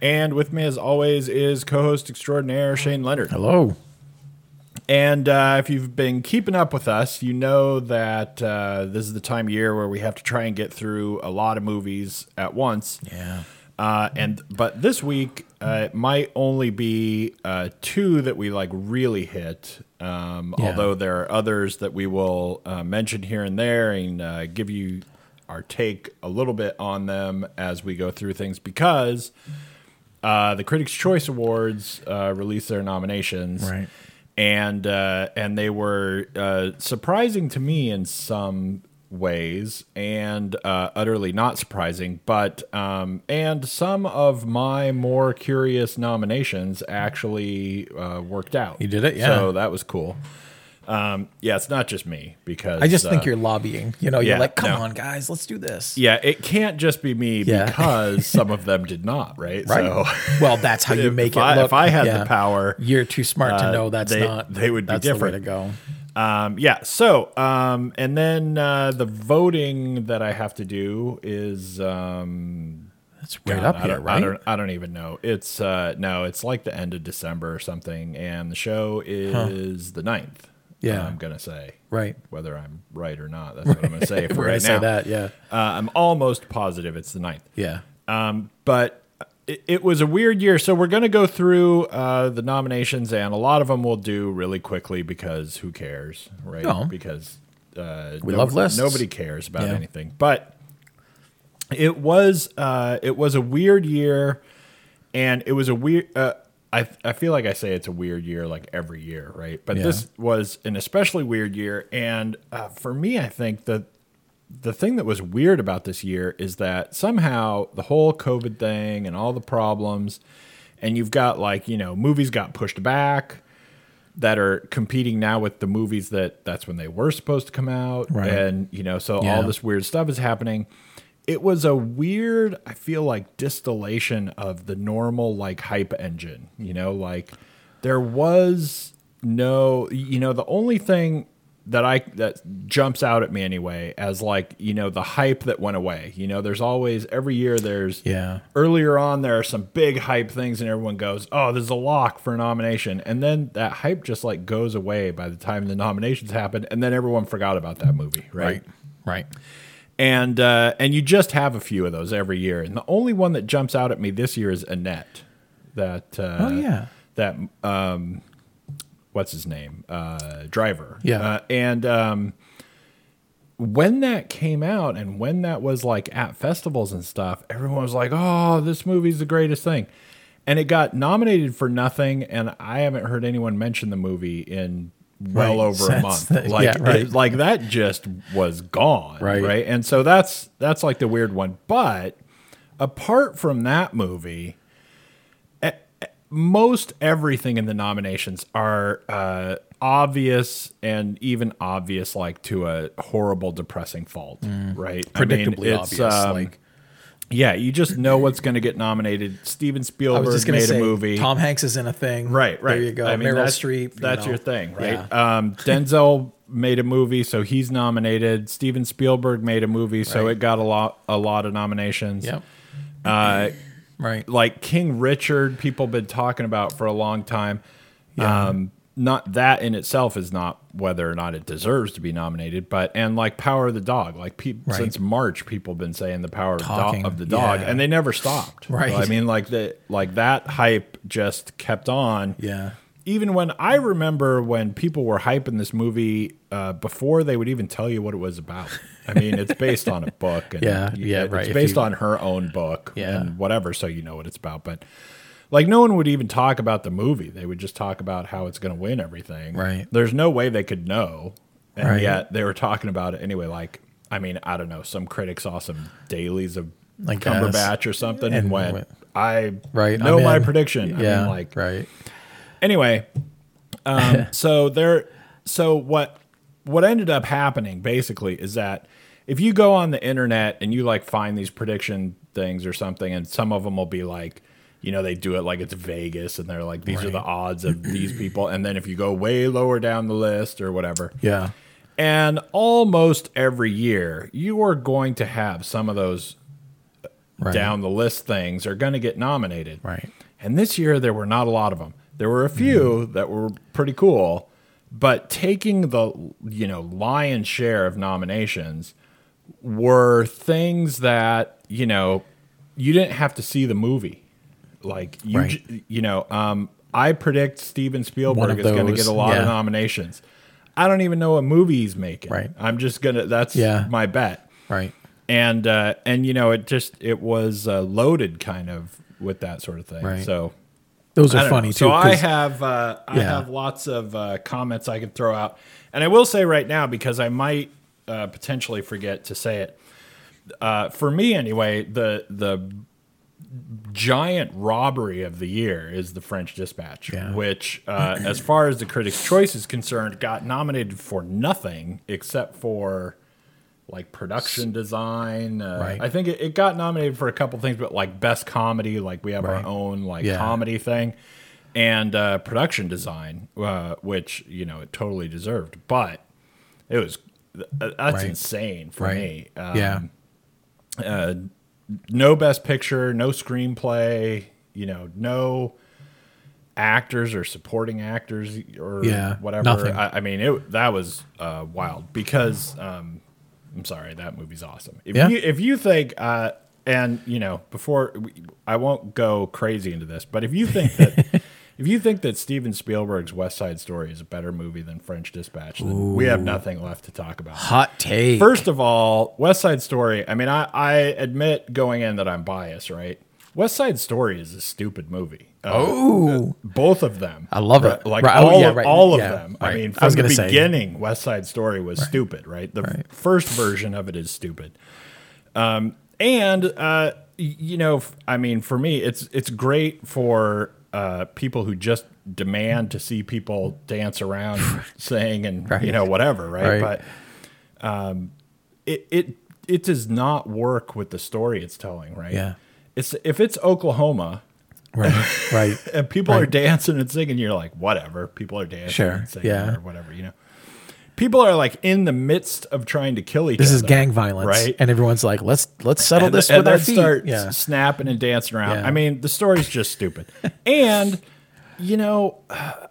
And with me, as always, is co host extraordinaire Shane Leonard. Hello. And uh, if you've been keeping up with us, you know that uh, this is the time of year where we have to try and get through a lot of movies at once. Yeah. Uh, and but this week uh, it might only be uh, two that we like really hit. Um, Yeah. Although there are others that we will uh, mention here and there and uh, give you our take a little bit on them as we go through things because uh, the Critics' Choice Awards uh, released their nominations, Right. And uh, and they were uh, surprising to me in some ways, and uh, utterly not surprising. But um, and some of my more curious nominations actually uh, worked out. You did it? Yeah. So that was cool. Um, yeah, it's not just me because I just think uh, you're lobbying. You know, you're like, come no. on, guys, let's do this. Yeah, it can't just be me Yeah. because some of them did not, right? Right. So well, that's how you make it I- look. if I had yeah. the power, you're too smart uh, to know that's they- not. they would be different. The way to go. Um, yeah. So, um, and then uh, the voting that I have to do is um, That's right God, up here, right? I don't, I don't even know. It's uh, no, it's like the end of December or something, and the show is the 9th. Yeah. I'm gonna say right. whether I'm right or not. That's what I'm gonna say for We're right now. that. Yeah. Uh, I'm almost positive it's the ninth. Yeah. Um, but it, it was a weird year. So we're going to go through uh, the nominations, and a lot of them we'll do really quickly because who cares, right? No. Because uh, We love lists. Nobody cares about Yeah. anything. But it was uh, it was a weird year, and it was a weird. I I feel like I say it's a weird year like every year, right? But Yeah. this was an especially weird year, and uh, for me, I think that the thing that was weird about this year is that somehow the whole COVID thing and all the problems, and you've got like, you know, movies got pushed back that are competing now with the movies that that's when they were supposed to come out. Right. And, you know, so Yeah. all this weird stuff is happening. It was a weird, I feel like, distillation of the normal like hype engine, you know, like there was no, you know, the only thing that I that jumps out at me anyway as like you know the hype that went away. You know, there's always every year there's Yeah. earlier on there are some big hype things and everyone goes, "Oh, there's a lock for a nomination." And then that hype just like goes away by the time the nominations happen and then everyone forgot about that movie, right? Right. Right. And uh and you just have a few of those every year. And the only one that jumps out at me this year is Annette. That uh Oh, yeah. that um what's his name? Uh Driver. Yeah. Uh, and um when that came out and when that was like at festivals and stuff, everyone was like, "Oh, this movie's the greatest thing." And it got nominated for nothing and I haven't heard anyone mention the movie in well Right. over a month. the- like yeah, right. it- like that just was gone, Right. right? And so that's that's like the weird one. But apart from that movie, most everything in the nominations are uh, obvious and even obvious, like to a horrible, depressing fault, right? I mean, Mm. Predictably it's, obvious. um, like yeah, you just know what's going to get nominated. Steven Spielberg was just gonna made say, a movie. Tom Hanks is in a thing. Right, right. There you go. I mean, Meryl that's, Streep. you That's know. your thing, right? Yeah. Um, Denzel made a movie, so he's nominated. Steven Spielberg made a movie, so Right. it got a lot, a lot of nominations. Yep. Uh, Right. like King Richard, people been talking about for a long time. Um, not that in itself is not whether or not it deserves to be nominated, but and like Power of the Dog, like pe- Right. since March, people have been saying the Power of, the Talking, dog, of the dog, yeah. and they never stopped. Right. I mean, like the like that hype just kept on Yeah. even when I remember when people were hyping this movie uh, before they would even tell you what it was about. I mean, it's based on a book. And Yeah, yeah, It's right. If based you- on her own book Yeah. and whatever, so you know what it's about. But like, no one would even talk about the movie. They would just talk about how it's going to win everything. Right. There's no way they could know, and Right. yet they were talking about it anyway. Like, I mean, I don't know. Some critics saw some dailies of like. Cumberbatch or something and, And went, went- I Right. know I'm my in. prediction. I Yeah. mean, like, right. Anyway, um, so there. So what? What ended up happening basically is that if you go on the internet and you like find these prediction things or something, and some of them will be like, you know, they do it like it's Vegas, and they're like, these are the odds of these people, and then if you go way lower down the list or whatever, Yeah. and almost every year you are going to have some of those Right. down the list things are going to get nominated. Right. And this year there were not a lot of them. There were a few mm-hmm. that were pretty cool, but taking the you know lion's share of nominations were things that you know you didn't have to see the movie. Like you Right. j- you know um, I predict Steven Spielberg is going to get a lot yeah. of nominations. I don't even know what movie he's making. Right. I'm just gonna. That's Yeah. my bet Right. and uh, and you know it just it was uh, loaded kind of with that sort of thing. Right. So Those are funny know. too. So I have uh, I Yeah. have lots of uh, comments I could throw out, and I will say right now because I might uh, potentially forget to say it. Uh, for me anyway, the the giant robbery of the year is the French Dispatch, Yeah. which, uh, as far as the Critics' Choice is concerned, got nominated for nothing except for like production design. Uh, Right. I think it, it got nominated for a couple things, but like best comedy, like we have Right. our own like Yeah. comedy thing, and uh, production design, uh, which you know it totally deserved, but it was th- that's Right. insane for me. Um, yeah. No best picture, no screenplay, you know, no actors or supporting actors or Yeah, whatever. I, I mean, it that was uh, wild because um, I'm sorry, that movie's awesome. If Yeah. you if you think uh, and you know before we- I won't go crazy into this, but if you think that. If you think that Steven Spielberg's West Side Story is a better movie than French Dispatch, then we have nothing left to talk about. Hot take. First of all, West Side Story. I mean, I, I admit going in that I'm biased, right? West Side Story is a stupid movie. Uh, oh, both of them. I love it. Like Right, oh, all, yeah, of, right, all of yeah, them. I right. mean, I from was the gonna say- beginning, West Side Story was stupid, right? The first version of it is stupid. Um, and uh, you know, I mean, for me, it's it's great for uh, people who just demand to see people dance around, sing, and you know whatever, right? Right. But um, it it it does not work with the story it's telling, right? Yeah. It's if it's Oklahoma right. Right. and people are dancing and singing, you're like, whatever. People are dancing Sure, and singing yeah. or whatever, you know. People are like in the midst of trying to kill each This other. This is gang violence, right? And everyone's like, let's let's settle and, this with our then feet. start yeah. snapping and dancing around. Yeah. I mean, the story's just stupid. and you know,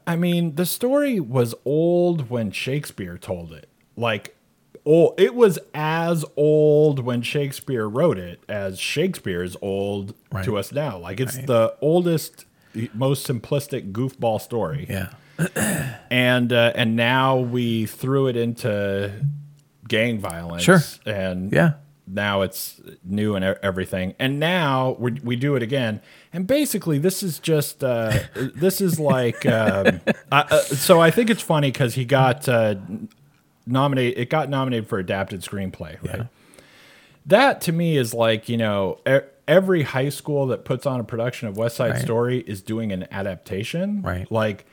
I mean, the story was old when Shakespeare told it. Like, old. It was as old when Shakespeare wrote it as Shakespeare is old Right. to us now. Like, it's the oldest, most simplistic goofball story Yeah. And uh, and now we threw it into gang violence. Sure. And Yeah. now it's new and everything. And now we we do it again. And basically, this is just uh, this is like um, I, uh, so. I think it's funny because he got uh, nominated. It got nominated for adapted screenplay. Right. Yeah. That to me is like you know. E- Every high school that puts on a production of West Side Right. Story is doing an adaptation. Right. Like,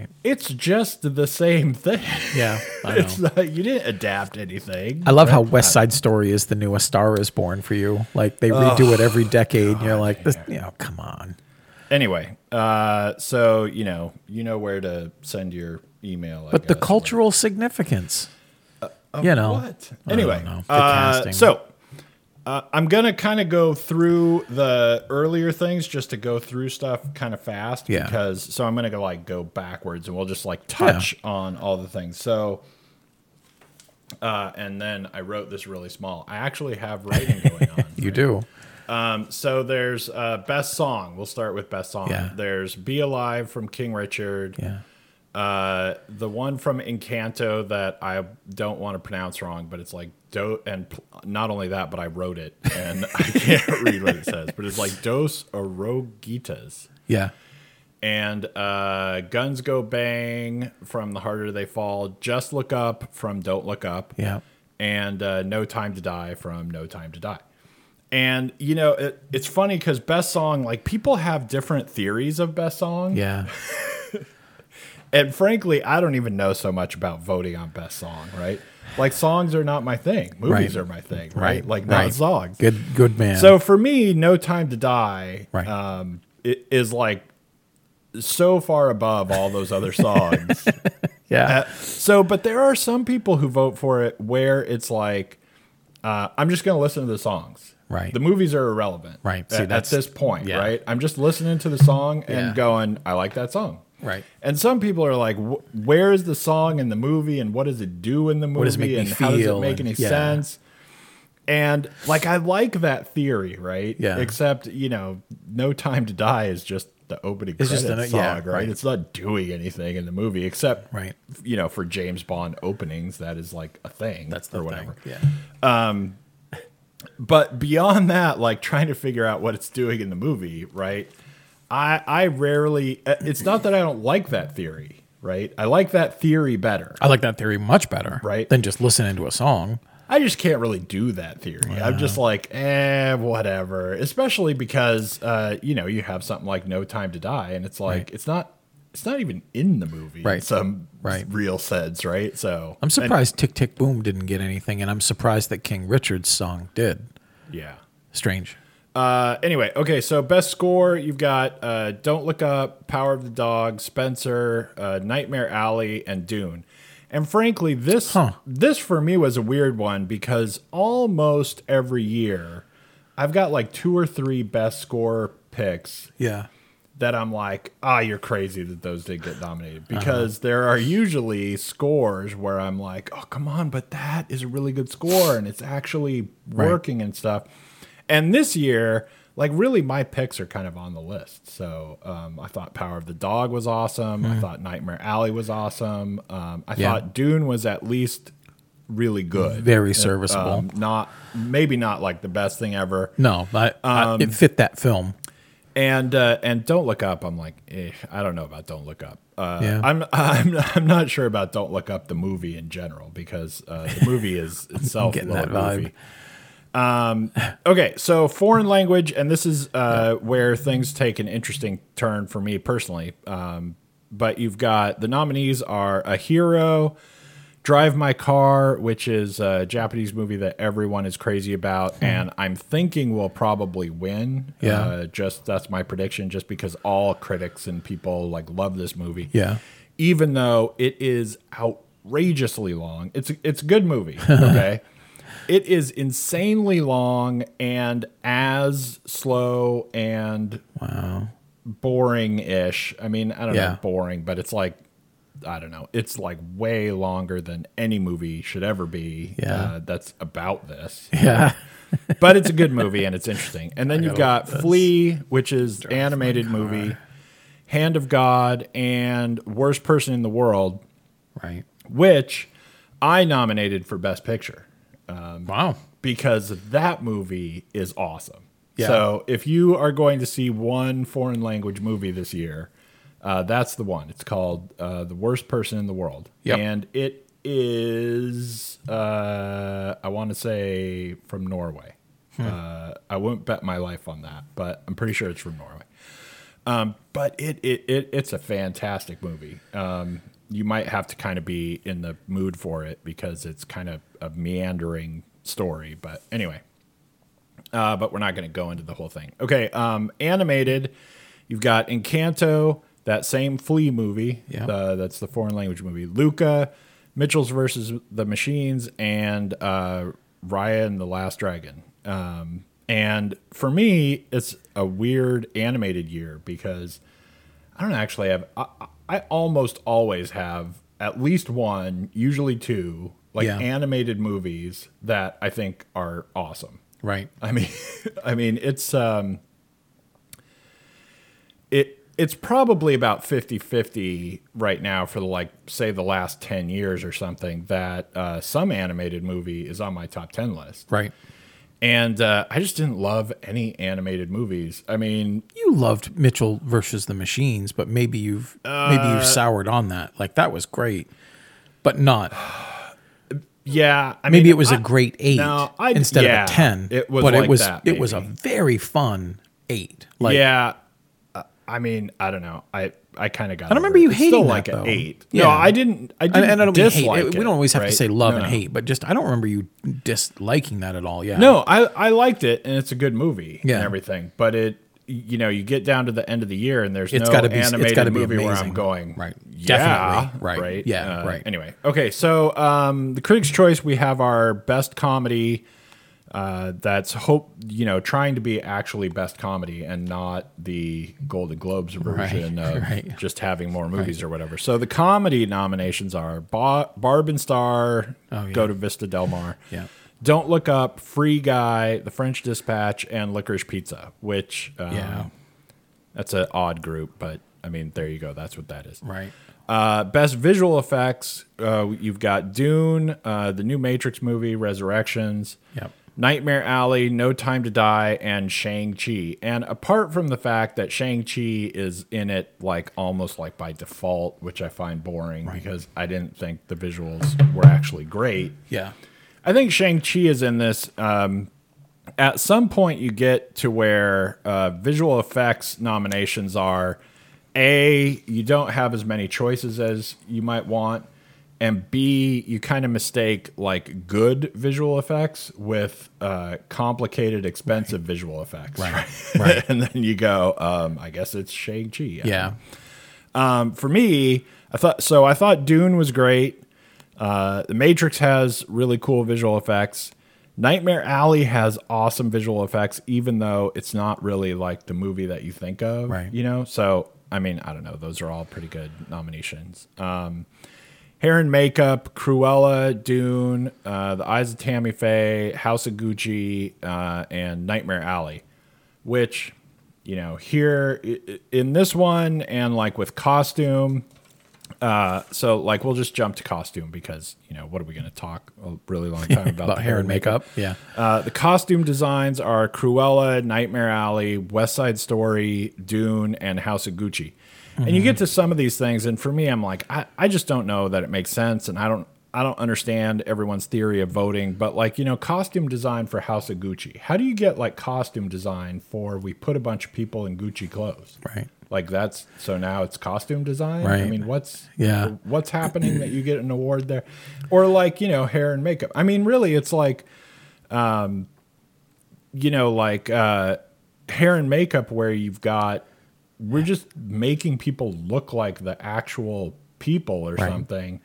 Right. it's just the same thing. Yeah. I It's know. not, you didn't adapt anything. I love how West Side Story is the new A Star Is Born for you. Like they redo it every decade. and you're like, this, you know, come on. Anyway, uh, so you know, you know where to send your email. I But the guess. cultural significance, you know. What? Anyway, know. Uh, so uh, I'm gonna kind of go through the earlier things just to go through stuff kind of fast Yeah. because so I'm gonna go like go backwards and we'll just like touch on all the things. So. Uh, and then I wrote this really small. I actually have writing going on. You right? do. Um, so there's uh, best song. We'll start with best song. Yeah. There's "Be Alive" from King Richard. Yeah. Uh, the one from Encanto that I don't want to pronounce wrong, but it's like do and not only that, but I wrote it and I can't read what it says, but it's like Dos Oruguitas. Yeah. And uh, Guns Go Bang from The Harder They Fall. Just Look Up from Don't Look Up Yeah. and uh, No Time to Die from No Time to Die. And you know, it, it's funny because best song, like people have different theories of best song. Yeah. and frankly, I don't even know so much about voting on best song, right? Like songs are not my thing. Movies Right. are my thing, right? Right, Like not right. songs. Good, good man. So for me, No Time to Die Right. um, is like so far above all those other songs. yeah, Uh, so, but there are some people who vote for it where it's like, uh, I'm just going to listen to the songs. Right. The movies are irrelevant. Right. at- See, at, that's- this point, yeah. right? I'm just listening to the song and Yeah. going, I like that song. Right. And some people are like, "Wh- where is the song in the movie and what does it do in the movie does it make me and how does it make and- any yeah. sense? And like, I like that theory, right? Yeah. Except, you know, No Time to Die is just the opening It's just an- song, yeah, right? right. It's not doing anything in the movie except, Right. you know, for James Bond openings, that is like a thing that's the or thing. whatever. Yeah. Um, but beyond that, like trying to figure out what it's doing in the movie, right? I I rarely. uh, It's not that I don't like that theory, right? I like that theory better. I like that theory much better, Right. than just listening to a song. I just can't really do that theory. I'm just like, eh, whatever. Especially because, uh, you know, you have something like No Time to Die, and it's like Right. it's not, it's not even in the movie, Right. some Right. real sense, right? So I'm surprised Tick Tick Boom didn't get anything, and I'm surprised that King Richard's song did. yeah. Strange. Uh, anyway, okay, so best score you've got uh, Don't Look Up, Power of the Dog, Spencer, uh, Nightmare Alley, and Dune. And frankly, this Huh. this for me was a weird one because almost every year I've got like two or three best score picks Yeah. that I'm like, ah, you're crazy that those didn't get nominated Uh-huh. because there are usually scores where I'm like, oh, come on, but that is a really good score and it's actually Right. working and stuff. And this year, like, really, my picks are kind of on the list. So um, I thought Power of the Dog was awesome. I thought Nightmare Alley was awesome. Um, I. Yeah. thought Dune was at least really good, Very serviceable. Um, not maybe not like the best thing ever. No, I, I, Um, it fit that film. And uh, and don't look up. I'm like, eh, I don't know about don't look up. Uh, Yeah. I'm I'm I'm not sure about don't look up the movie in general because uh, the movie is itself a getting little that vibe. movie. Um, okay, so foreign language, and this is uh, where things take an interesting turn for me personally. Um, but you've got the nominees are a hero, Drive My Car, which is a Japanese movie that everyone is crazy about, and I'm thinking will probably win. Hmm. Yeah. Uh, just that's my prediction, just because all critics and people like love this movie. Yeah. Even though it is outrageously long, it's it's a good movie. Okay. It is insanely long and as slow and Wow. boring-ish. I mean, I don't Yeah. know, boring, but it's like I don't know. It's like way longer than any movie should ever be. Yeah. uh, that's about this. Yeah. But it's a good movie and it's interesting. And then you've got gotta love this. Flee, which is animated movie, Hand of God, and Worst Person in the World, Right. which I nominated for Best Picture Wow. because that movie is awesome. Yeah. So if you are going to see one foreign language movie this year, uh, that's the one. It's called uh, The Worst Person in the World. Yep. And it is, uh, I want to say, from Norway. Hmm. Uh, I won't bet my life on that, but I'm pretty sure it's from Norway. Um, but it, it, it it's a fantastic movie. Um, you might have to kind of be in the mood for it because it's kind of a meandering story. But anyway, uh, but we're not going to go into the whole thing. Okay, um, animated. You've got Encanto, that same Flee movie. Yeah. the- that's the foreign language movie. Luca, Mitchell's versus the Machines, and uh, Raya and the Last Dragon. Um, and for me, it's a weird animated year because I don't actually have. I, I almost always have at least one, usually two, like Yeah. animated movies that I think are awesome. Right. I mean, I mean, it's um, it it's probably about 50-50 right now for the like say the last 10 years or something that uh, some animated movie is on my top 10 list Right. And uh, i just didn't love any animated movies i mean You loved Mitchell versus the Machines, but maybe you've maybe Uh, you've soured on that. Like that was great, but not. yeah I Maybe mean, it was a I- great eight No, I- instead yeah, of a ten. it was but like it was that, it was a very fun eight. Like yeah uh, I mean, I don't know. I I kind of got. I don't remember you it's hating still that, like though. an eight. Yeah. No, I didn't. I didn't And, I don't dislike It- it. we don't always have to say love No, and hate, but just I don't remember you disliking that at all. Yeah. No, I I liked it, and it's a good movie Yeah. and everything. But it, you know, you get down to the end of the year, and there's It's no gotta be- it's animated gotta be movie where I'm going. Right. Yeah. Definitely. Right. Right. Yeah, Uh, right. Anyway. Okay. So um, the Critics' Choice, we have our best comedy. Uh, that's hope you know trying to be actually best comedy and not the Golden Globes version of right. just having more movies or whatever. So the comedy nominations are ba- Barb and Star, Oh, yeah. Go to Vista Del Mar, Yeah. Don't Look Up, Free Guy, The French Dispatch, and Licorice Pizza. Which um, Yeah. that's an odd group, but I mean there you go. That's what that is. Right. Uh, best visual effects, uh, you've got Dune, uh, the new Matrix movie, Resurrections, Yep. Nightmare Alley, No Time to Die, and Shang-Chi. And apart from the fact that Shang-Chi is in it like almost like by default, which I find boring because I didn't think the visuals were actually great. Yeah. I think Shang-Chi is in this. Um, at some point, you get to where uh, visual effects nominations are A, you don't have as many choices as you might want. And B, you kind of mistake like good visual effects with uh, complicated, expensive visual effects. Right. Right. and then you go, um, I guess it's Shang-Chi. Yeah. Um, for me, I thought so. I thought Dune was great. Uh, the Matrix has really cool visual effects. Nightmare Alley has awesome visual effects, even though it's not really like the movie that you think of. Right. You know. So I mean, I don't know. Those are all pretty good nominations. Um, Hair and Makeup, Cruella, Dune, uh, The Eyes of Tammy Faye, House of Gucci, uh, and Nightmare Alley, which, you know, here in this one and like with costume, uh, so like we'll just jump to costume because, you know, what are we going to talk a really long time about? About hair and makeup. Yeah. uh, the costume designs are Cruella, Nightmare Alley, West Side Story, Dune, and House of Gucci. And you get to some of these things, and for me, I'm like, I, I just don't know that it makes sense, and I don't I don't understand everyone's theory of voting. But like, you know, costume design for House of Gucci. How do you get like costume design for we put a bunch of people in Gucci clothes? Right. Like that's so now it's costume design. I mean, what's Yeah. what's happening that you get an award there, or like you know hair and makeup. I mean, really, it's like, um, you know, like uh, hair and makeup where you've got we're just making people look like the actual people or Right. something.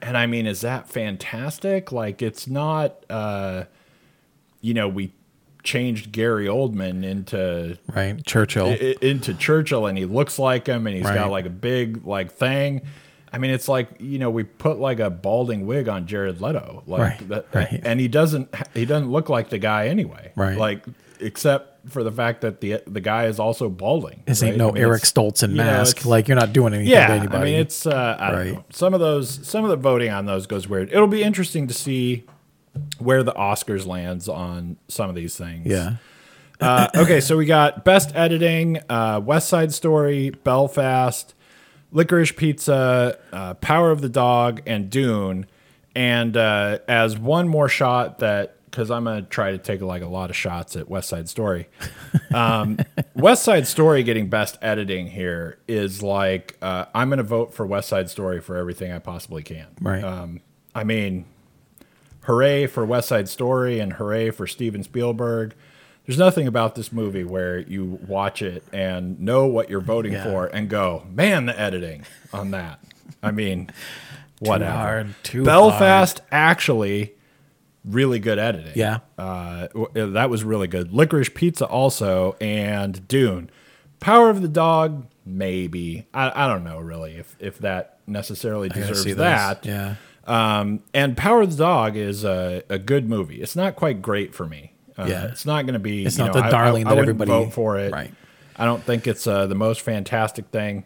And I mean, is that fantastic? Like, it's not, uh, you know, we changed Gary Oldman into Right. Churchill. i- into Churchill and he looks like him and he's Right. got like a big like thing. I mean, it's like you know we put like a balding wig on Jared Leto, like Right, that, right. and he doesn't he doesn't look like the guy anyway, Right. Like except for the fact that the the guy is also balding. This ain't no I mean, Eric Stoltz in you know, mask. like you're not doing anything to yeah, anybody. I mean it's uh, I don't Right. know. Some of those some of the voting on those goes weird. It'll be interesting to see where the Oscars lands on some of these things. yeah. Uh, okay, so we got best editing, uh, West Side Story, Belfast, Licorice Pizza, uh, Power of the Dog, and Dune. And uh, as one more shot that because I'm gonna try to take like a lot of shots at West Side Story. Um, West Side Story getting best editing here is like uh, I'm gonna vote for West Side Story for everything I possibly can. Right. Um, I mean, hooray for West Side Story and hooray for Steven Spielberg. There's nothing about this movie where you watch it and know what you're voting Yeah. for and go, man, the editing on that. I mean, whatever. hard, too Belfast actually really good editing. Yeah. Uh, that was really good. Licorice Pizza also and Dune. Power of the Dog maybe. I, I don't know really if if that necessarily deserves that. Yeah. Um, and Power of the Dog is a, a good movie. It's not quite great for me. Uh, Yeah. it's not going to be. It's you not know, the darling I, that I wouldn't everybody- vote for it. Right. I don't think it's uh, the most fantastic thing.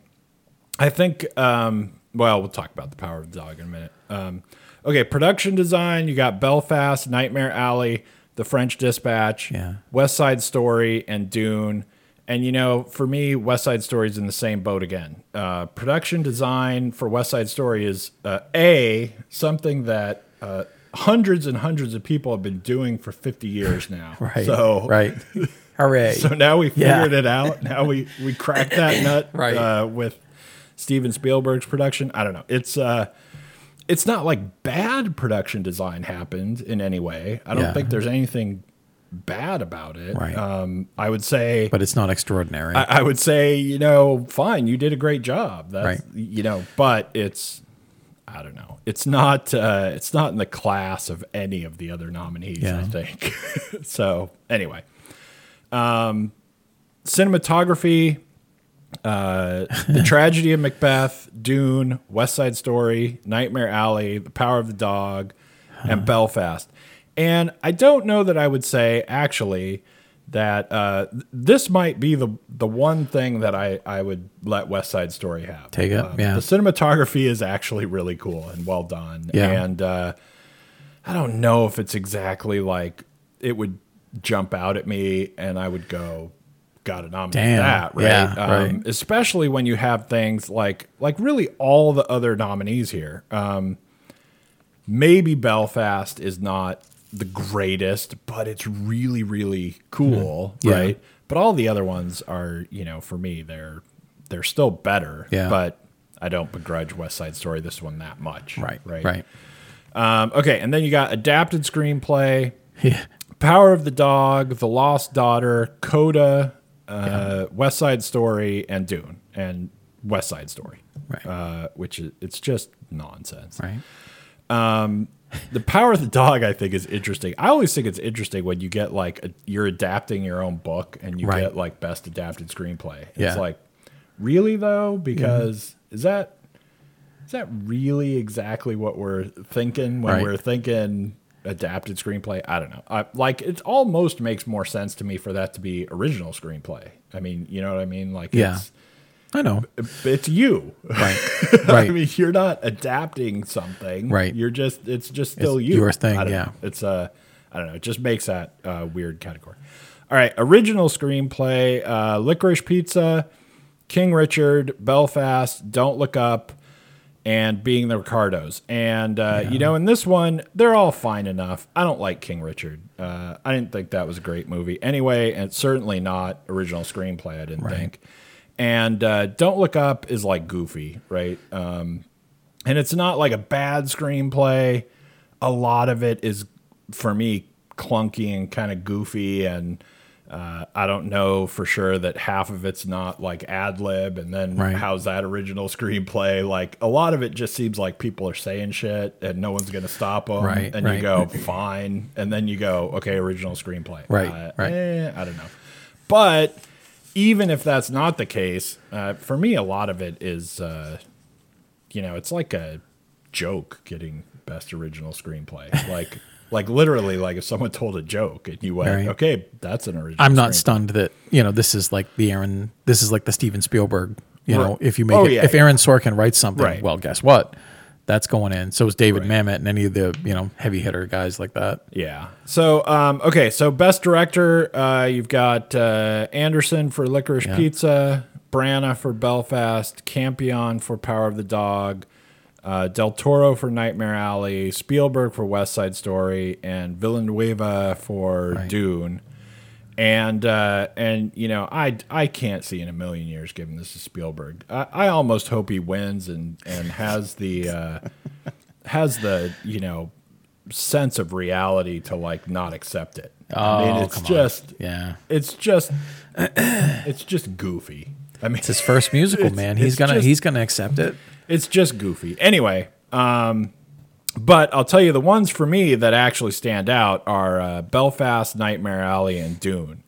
I think. Um, well, we'll talk about the Power of the Dog in a minute. Um, okay, production design. You got Belfast, Nightmare Alley, The French Dispatch, Yeah. West Side Story, and Dune. And you know, for me, West Side Story is in the same boat again. Uh, production design for West Side Story is uh, a something that uh, hundreds and hundreds of people have been doing for fifty years now. Right. So right. Hooray. So now we Yeah. figured it out. Now we we cracked that nut Right. uh, with Steven Spielberg's production. I don't know. It's uh, it's not like bad production design happened in any way. I don't Yeah. think there's anything bad about it. Right. Um, I would say. but it's not extraordinary. I, I would say, you know, fine, you did a great job. That's, Right. You know, but it's, I don't know, it's not, uh, it's not in the class of any of the other nominees. Yeah. I think. so anyway, um, cinematography, uh, the tragedy of Macbeth, Dune, West Side Story, Nightmare Alley, The Power of the Dog, and Belfast. And I don't know that I would say actually that uh, th- this might be the the one thing that I, I would let West Side Story have. Take it, Um, yeah. The cinematography is actually really cool and well done. Yeah. And uh, I don't know if it's exactly like it would jump out at me and I would go, gotta nominate Damn. that, right? Yeah, right. Um, Especially when you have things like like really all the other nominees here. Um, maybe Belfast is not the greatest, but it's really, really cool, Hmm. Yeah. right? But all the other ones are, you know, for me, they're they're still better. Yeah. But I don't begrudge West Side Story this one that much. right. Right. Right. Um, okay, and then you got adapted screenplay, Yeah. Power of the Dog, The Lost Daughter, Coda, uh, West Side Story, and Dune, and West Side Story, Right. uh, which is it's just nonsense. Right. The Power of the Dog, I think, is interesting. I always think it's interesting when you get like a, you're adapting your own book and you Right. get like best adapted screenplay. It's like really though, because is that is that really exactly what we're thinking when Right. we're thinking adapted screenplay? I don't know. I, like it almost makes more sense to me for that to be original screenplay. I mean, you know what I mean? Like Yeah. it's I know. it's you. Right. I mean, you're not adapting something. Right. You're just it's just still It's you. your thing, yeah. know. It's uh I don't know. It just makes that uh, weird category. All right, original screenplay: uh, Licorice Pizza, King Richard, Belfast, Don't Look Up, and Being the Ricardos. And uh, you know, in this one, they're all fine enough. I don't like King Richard. Uh, I didn't think that was a great movie anyway, and certainly not original screenplay. I didn't Right. think. And uh, Don't Look Up is like goofy, right? Um, and it's not like a bad screenplay. A lot of it is, for me, clunky and kind of goofy, and uh, I don't know for sure that half of it's not like ad lib, and then Right. how's that original screenplay? Like a lot of it just seems like people are saying shit, and no one's gonna stop them. Right, and you go fine, and then you go okay, original screenplay. Right, Uh, right. eh, I don't know, but even if that's not the case, uh, for me, a lot of it is, uh, you know, it's like a joke getting best original screenplay. Like, like literally, like if someone told a joke and you went, Right. "Okay, that's an original." I'm not screenplay." stunned that you know this is like the Aaron. This is like the Steven Spielberg. You know, if you make Oh, it, yeah, if yeah. Aaron Sorkin writes something, Right. well, guess what? That's going in. So is David Right. Mamet and any of the you know heavy hitter guys like that. Yeah. So, um, okay. So, best director, uh, you've got uh, Anderson for Licorice. Pizza, Branagh for Belfast, Campion for Power of the Dog, uh, Del Toro for Nightmare Alley, Spielberg for West Side Story, and Villeneuve for Right. Dune. And uh, and you know I I can't see in a million years giving this to Spielberg. I, I almost hope he wins and and has the uh, has the you know sense of reality to like not accept it. I mean, Oh, it's come on. just Yeah, it's just it's just goofy. I mean, it's his first musical, man. He's gonna just- he's gonna accept it. It's just goofy. Anyway, um, but I'll tell you the ones for me that actually stand out are uh, Belfast, Nightmare Alley, and Dune.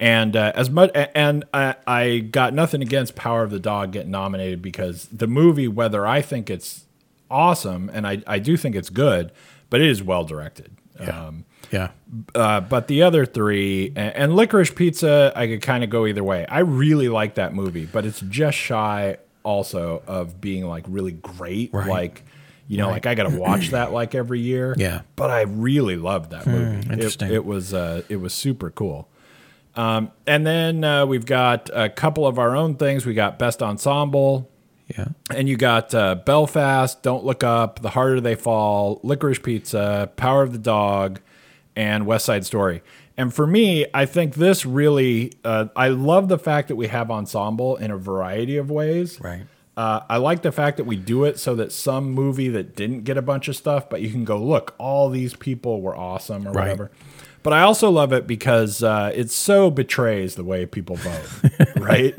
And uh, as much and I, I got nothing against Power of the Dog getting nominated because the movie, whether I think it's awesome and I, I do think it's good, but it is well directed. Um, Yeah, uh, but the other three and, and licorice pizza i could kind of go either way i really like that movie but it's just shy also of being like really great Right. like you know like i gotta watch that like every year Yeah. Hmm, but i really loved that movie It- interesting. it, was uh, it was super cool um, and then uh, we've got a couple of our own things we got best ensemble yeah. and you got uh, Belfast, Don't Look Up, The Harder They Fall, Licorice Pizza, Power of the Dog, and West Side Story. And for me, I think this really, uh, I love the fact that we have ensemble in a variety of ways. Right. Uh, I like the fact that we do it so that some movie that didn't get a bunch of stuff, but you can go, look, all these people were awesome or Right. whatever. But I also love it because uh, it so betrays the way people vote, right?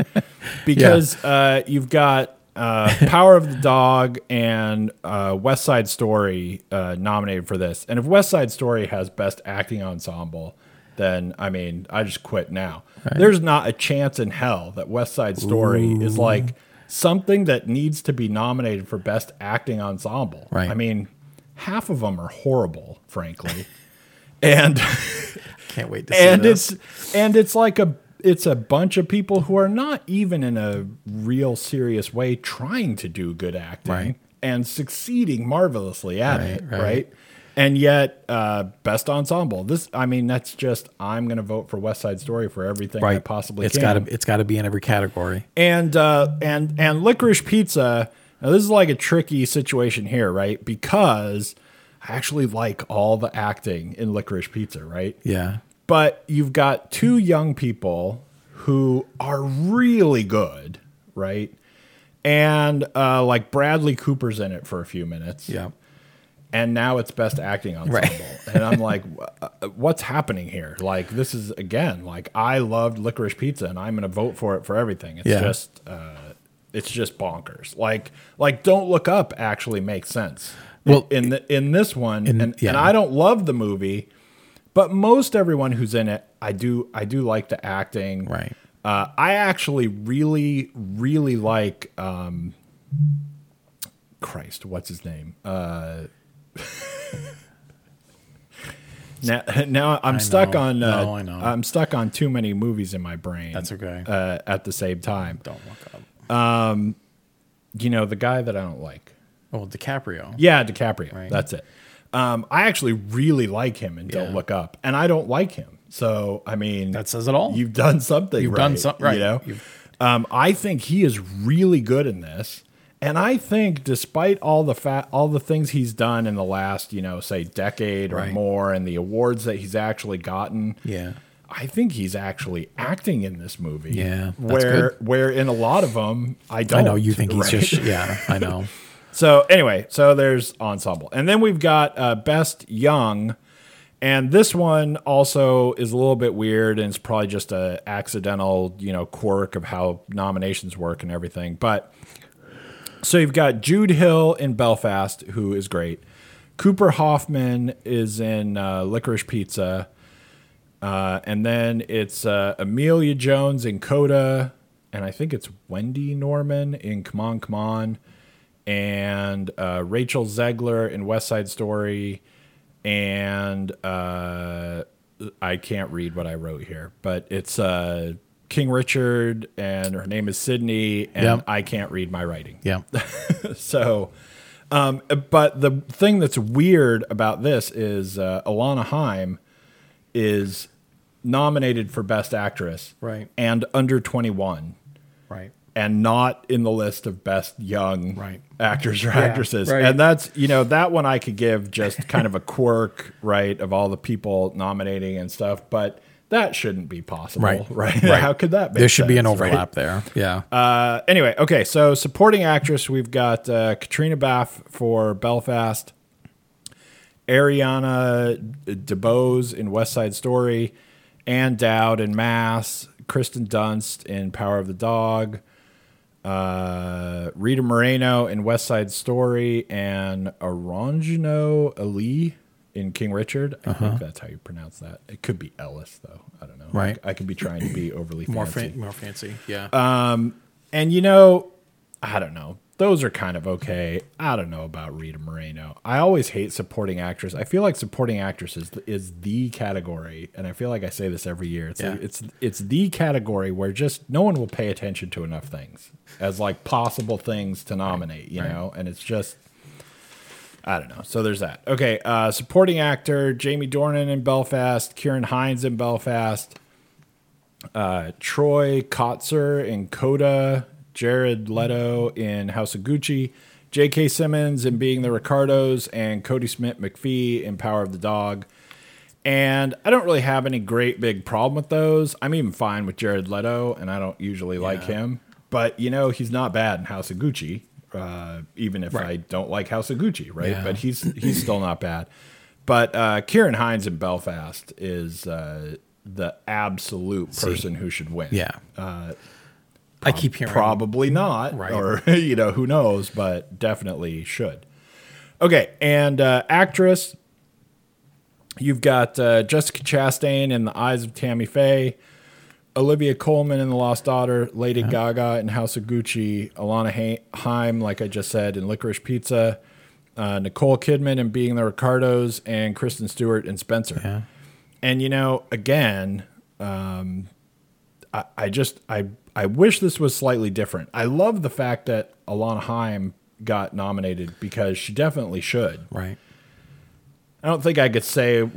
Because uh, you've got uh, Power of the Dog and uh, West Side Story uh, nominated for this. And if West Side Story has Best Acting Ensemble, then I mean, I just quit now. There's not a chance in hell that West Side Story is like something that needs to be nominated for Best Acting Ensemble. Right. I mean, half of them are horrible, frankly. and Can't wait to see and this. it's and it's like a it's a bunch of people who are not even in a real serious way trying to do good acting Right. and succeeding marvelously at Right, it, right. And yet, uh, best ensemble. This, I mean, that's just. I'm going to vote for West Side Story for everything I right. possibly It's can got to it's got to be in every category. and uh, and and licorice pizza. Now this is like a tricky situation here, right? Because I actually like all the acting in licorice pizza, right? Yeah. But you've got two young people who are really good, right? And uh, like Bradley Cooper's in it for a few minutes, Yeah. And now it's best acting ensemble. Right. and I'm like, uh, what's happening here? Like, this is again, like I loved licorice pizza, and I'm going to vote for it for everything. It's Yeah. just, uh, it's just bonkers. Like, like Don't Look Up actually makes sense. Well, in the, in this one, in- and, yeah. and I don't love the movie, but most everyone who's in it, I do, I do like the acting. Right. Uh, I actually really, really like. Um, Christ, what's his name? Uh, now, now I'm stuck know. on. Uh, No, I know. I'm stuck on too many movies in my brain. That's okay. Uh, at the same time, Don't look up. um, you know the guy that I don't like. Oh, DiCaprio. Yeah, DiCaprio. Right. That's it. Um, I actually really like him and Don't Yeah. Look Up, and I don't like him. So I mean, That says it all. You've done something. You've right, done some- right. You know, You've- um, I think he is really good in this, and I think despite all the fat, all the things he's done in the last, you know, say decade or Right. more, and the awards that he's actually gotten, Yeah. I think he's actually acting in this movie. Yeah, where good. where in a lot of them I don't. I know you think he's just yeah, I know. So anyway, so there's ensemble, and then we've got uh, best young, and this one also is a little bit weird, and it's probably just a accidental, you know, quirk of how nominations work and everything. But so you've got Jude Hill in Belfast, who is great. Cooper Hoffman is in uh, Licorice Pizza, uh, and then it's uh, Emilia Jones in Coda, and I think it's Wendy Norman in Come On, Come On, and uh, Rachel Zegler in West Side Story, and uh, I can't read what I wrote here, but it's uh, King Richard, and her name is Sydney, and Yep. I can't read my writing. Yeah. So, um, but the thing that's weird about this is uh, Alana Haim is nominated for Best Actress, Right. and under twenty one, Right. and not in the list of Best Young Right. actors or actresses. right. And that's you know that one I could give just kind of a quirk, right, of all the people nominating and stuff, but. That shouldn't be possible, Right. right? Right. How could that be? There should be an overlap there. Yeah. Uh, anyway, okay, so supporting actress, we've got uh, Caitríona Balfe for Belfast, Ariana DeBose in West Side Story, Ann Dowd in Mass, Kirsten Dunst in Power of the Dog, uh, Rita Moreno in West Side Story, and Arangino Ali in King Richard. I think that's how you pronounce that. It could be Ellis, though. I don't know. Right. I, could be trying to be overly more fancy. fan- more fancy. Yeah. Um, and you know, I don't know. Those are kind of okay. I don't know about Rita Moreno. I always hate supporting actress. I feel like supporting actresses is, is the category, and I feel like I say this every year. It's like, Yeah. it's it's the category where just no one will pay attention to enough things as like possible things to nominate, you right. know. And it's just I don't know. So there's that. Okay, uh, supporting actor Jamie Dornan in Belfast, Ciarán Hinds in Belfast, uh, Troy Kotsur in Coda, Jared Leto in House of Gucci, J.K. Simmons in Being the Ricardos, and Kodi Smit-McPhee in Power of the Dog. And I don't really have any great big problem with those. I'm even fine with Jared Leto, and I don't usually like him. But you know, he's not bad in House of Gucci, uh, even if I don't like House of Gucci, right? Yeah. But he's he's still not bad. But uh, Ciarán Hinds in Belfast is uh, the absolute person who should win. Yeah. I keep hearing Probably not, Right. or you know, who knows, but definitely should. Okay, and uh, actress, you've got uh, Jessica Chastain in The Eyes of Tammy Faye, Olivia Colman in The Lost Daughter, Lady Gaga in House of Gucci, Alana Haim, like I just said, in Licorice Pizza, uh, Nicole Kidman in Being the Ricardos, and Kristen Stewart in Spencer. Yeah. And you know, again, um, I, I just I I wish this was slightly different. I love the fact that Alana Haim got nominated because she definitely should. Right. I don't think I could say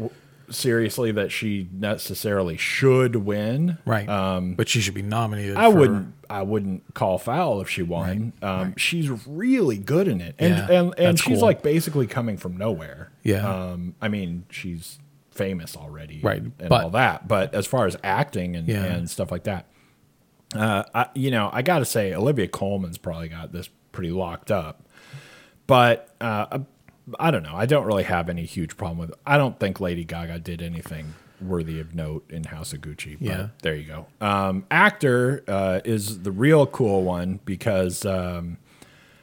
seriously that she necessarily should win. Right. Um, but she should be nominated. I for- wouldn't. I wouldn't call foul if she won. um, She's really good in it, and Yeah, and and she's cool. like basically coming from nowhere. Yeah. Um, I mean, she's famous already, Right, and, and but- all that. But as far as acting and Yeah. and stuff like that, uh, I, you know, I got to say Olivia Colman's probably got this pretty locked up. But uh, I don't know. I don't really have any huge problem with. I don't think Lady Gaga did anything worthy of note in House of Gucci. But Yeah. there you go. Um, actor uh, is the real cool one because um,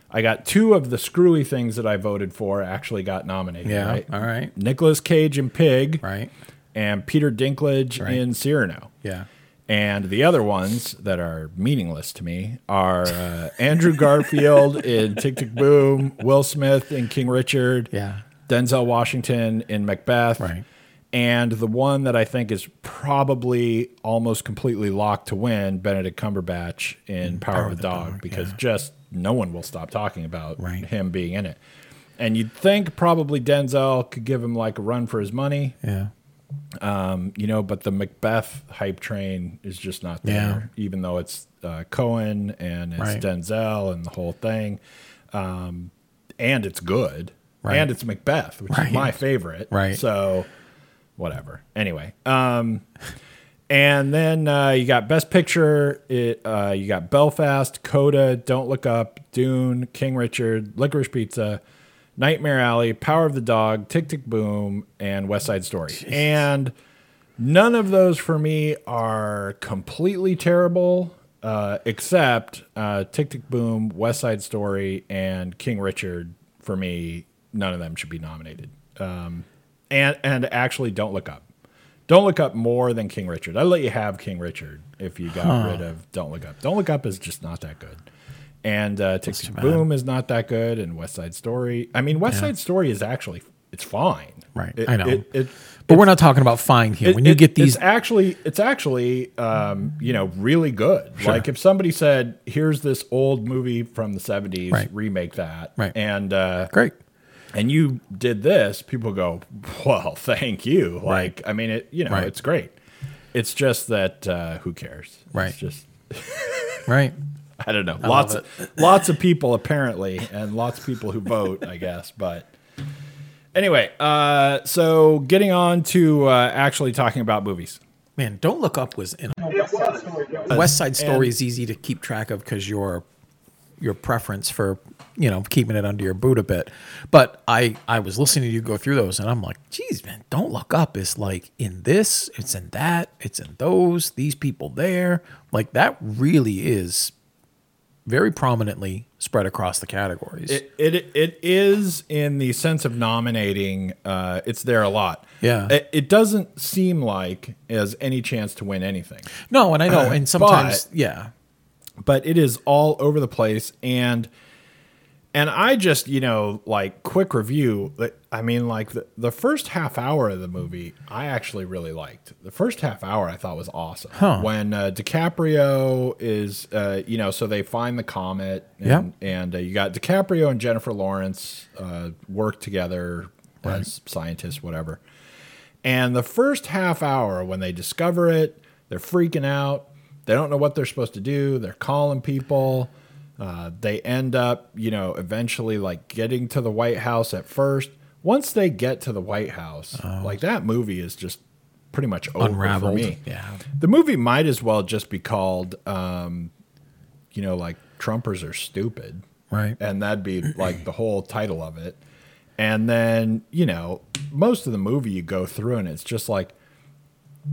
I got two of the screwy things that I voted for actually got nominated. Yeah. Right? All right. Nicolas Cage in Pig, Right. and Peter Dinklage Right. in Cyrano. Yeah. And the other ones that are meaningless to me are uh, Andrew Garfield in Tick Tick Boom, Will Smith in King Richard, Yeah. Denzel Washington in Macbeth, Right. and the one that I think is probably almost completely locked to win, Benedict Cumberbatch in Power, of the Dog, because yeah. just no one will stop talking about Right. him being in it. And you'd think probably Denzel could give him like a run for his money, Yeah. Um, you know, but the Macbeth hype train is just not there, even though it's uh, Coen and it's Right. Denzel and the whole thing. Um, and it's good. Right. And it's Macbeth, which Right. is my favorite. Right. So, whatever. Anyway. Um, and then uh, you got Best Picture. It, uh, you got Belfast, Coda, Don't Look Up, Dune, King Richard, Licorice Pizza, Nightmare Alley, Power of the Dog, Tick Tick Boom, and West Side Story. And none of those for me are completely terrible, uh, except uh, Tick Tick Boom, West Side Story, and King Richard. For me, none of them should be nominated. Um, and and actually, Don't Look Up. Don't Look Up more than King Richard. I let you have King Richard if you got rid of Don't Look Up. Don't Look Up is just not that good. And uh, Tick. Boom is not that good. And West Side Story. I mean, West Side Story is actually it's fine. Right. It- I know. It, it, But we're not talking about fine here. when you get these, it's actually it's actually um, you know really good. Like if somebody said, "Here's this old movie from the '70s, Right. remake that," Right. and uh, great. and you did this, people go, "Well, thank you." Like, I mean, it you know, Right. it's great. It's just that uh, who cares? Right. It's just Right. I don't know. love lots of, lots of people apparently, and lots of people who vote, I guess. But anyway, uh, so getting on to uh, actually talking about movies. Man, Don't Look Up was in. West Side Story is easy to keep track of because your your preference for you know keeping it under your boot a bit. But I I was listening to you go through those and I'm like, geez, man, Don't Look Up is like in this, it's in that, it's in those, these people there. Like that really is very prominently spread across the categories. It, it it is in the sense of nominating. Uh, it's there a lot. Yeah. It, it doesn't seem like has any chance to win anything, no, and I know, and sometimes But- yeah, but it is all over the place. And and I just you know like quick review. I mean, like the the first half hour of the movie, I actually really liked. The first half hour I thought was awesome. Huh. When uh, DiCaprio is, uh, you know, so they find the comet, and, Yeah. and uh, you got DiCaprio and Jennifer Lawrence uh, work together as scientists, whatever. And the first half hour, when they discover it, they're freaking out. They don't know what they're supposed to do. They're calling people. Uh, they end up, you know, eventually like getting to the White House at first. once they get to the White House, like that movie is just pretty much over Unraveled. for me. Yeah. The movie might as well just be called, um, you know, like Trumpers are stupid, Right. and that'd be like the whole title of it. And then you know, most of the movie you go through, and it's just like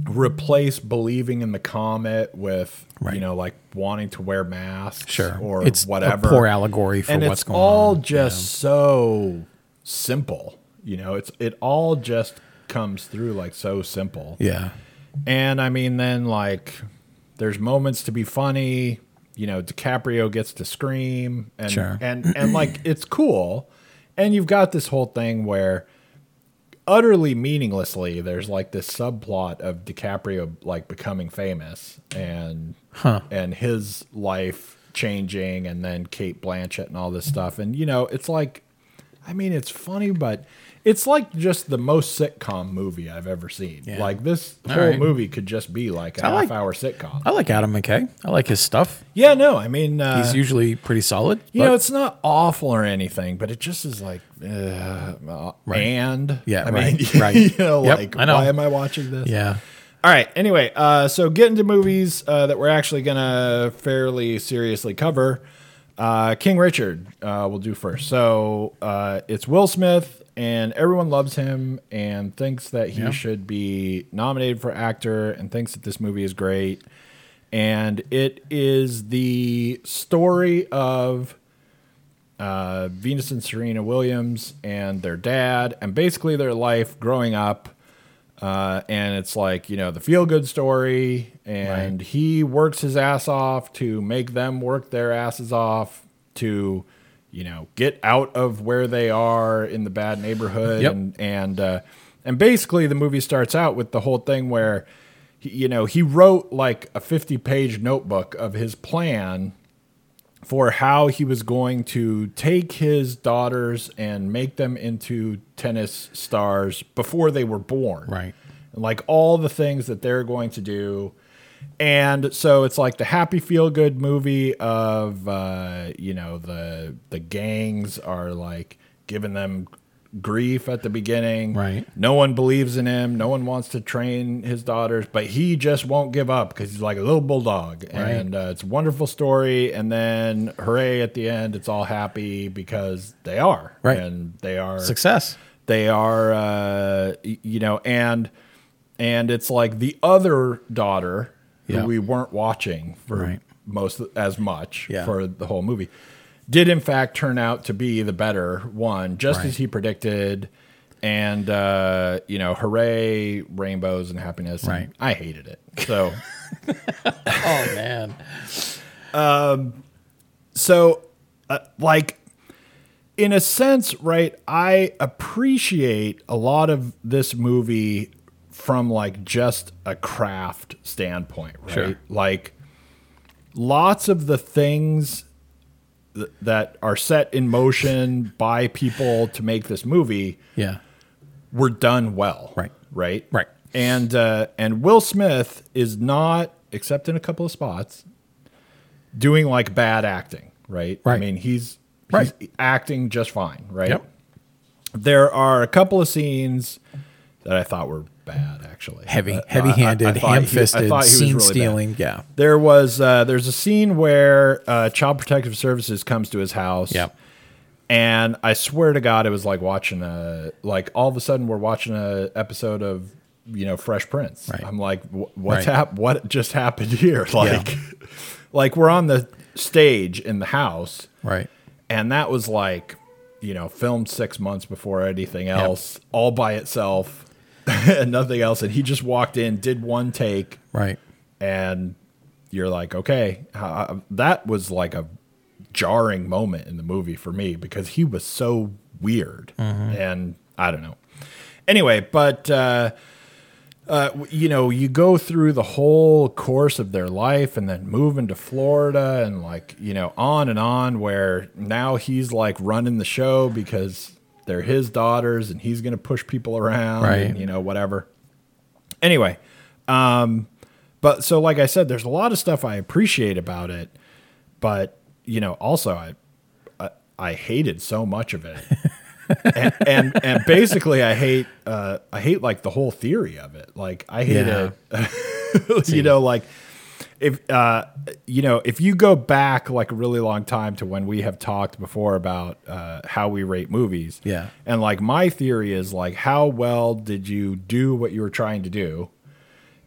replace believing in the comet with Right. you know like wanting to wear masks Sure. or it's whatever A poor allegory for and what's going on. it's all just so simple you know it's it all just comes through like so simple Yeah. and i mean then like there's moments to be funny you know dicaprio gets to scream and Sure. and and like it's cool and you've got this whole thing where utterly meaninglessly there's like this subplot of DiCaprio like becoming famous and and his life changing and then Cate Blanchett and all this stuff. And you know it's like I mean it's funny but it's like just the most sitcom movie I've ever seen. Yeah. Like this whole right. movie could just be like a I like- half hour sitcom. I like Adam McKay. I like his stuff. yeah, no, I mean uh, He's usually pretty solid. you know, it's not awful or anything, but it just is like, uh, uh, and Yeah, I right, mean, right. you know, Yep, like, know. why am I watching this? yeah. All right. Anyway, uh, so get into movies uh, that we're actually gonna fairly seriously cover. Uh, King Richard, uh, we'll do first. So uh, it's Will Smith, and everyone loves him and thinks that he Yeah. should be nominated for actor, and thinks that this movie is great. And it is the story of uh, Venus and Serena Williams and their dad, and basically their life growing up. Uh, and it's like you know the feel good story, and he works his ass off to make them work their asses off to, you know, get out of where they are in the bad neighborhood, Yep. and and uh, and basically the movie starts out with the whole thing where, he, you know, he wrote like a fifty-page notebook of his plan for how he was going to take his daughters and make them into tennis stars before they were born. Right. And like all the things that they're going to do. And so it's like the happy feel good movie of uh, you know, the the gangs are like giving them grief at the beginning. Right. No one believes in him. No one wants to train his daughters, but he just won't give up because he's like a little bulldog. Right. And uh, it's a wonderful story. And then, hooray, at the end, it's all happy because they are. Right. And they are Success. they are uh, you know and and it's like the other daughter Yeah. we weren't watching for Right. most as much Yeah. for the whole movie did in fact turn out to be the better one just Right. as he predicted and uh, you know hooray rainbows and happiness and Right. i hated it so Oh man. Um. so uh, like in a sense right i appreciate a lot of this movie from like just a craft standpoint right Sure. like lots of the things th- that are set in motion by people to make this movie Yeah. were done well. Right. Right. Right. And uh, and Will Smith is not, except in a couple of spots, doing like bad acting. Right. Right. I mean, he's Right. acting just fine. Right. Yep. There are a couple of scenes that I thought were bad. Actually, Heavy, Uh, heavy-handed, ham-fisted, he scene really bad. stealing. Yeah. There was uh, there's a scene where uh, Child Protective Services comes to his house. Yep. And I swear to God, it was like watching a like all of a sudden we're watching a episode of you know Fresh Prince. Right. I'm like, what's Right. hap- What just happened here? Like, like we're on the stage in the house, Right. and that was like you know filmed six months before anything else, all by itself, and nothing else. And he just walked in, did one take, Right. and you're like, okay, uh, that was like a jarring moment in the movie for me because he was so weird, and I don't know. Anyway, but uh, uh, you know, you go through the whole course of their life, and then moving to Florida, and like you know, on and on. Where now he's like running the show because they're his daughters, and he's going to push people around, Right. and you know, whatever. Anyway, um, but so like I said, there's a lot of stuff I appreciate about it, but you know, also I I, I hated so much of it. and, and and basically I hate uh I hate like the whole theory of it. Like I hate Yeah. it. you know, like if uh you know, if you go back like a really long time to when we have talked before about uh how we rate movies. Yeah. And like my theory is like how well did you do what you were trying to do?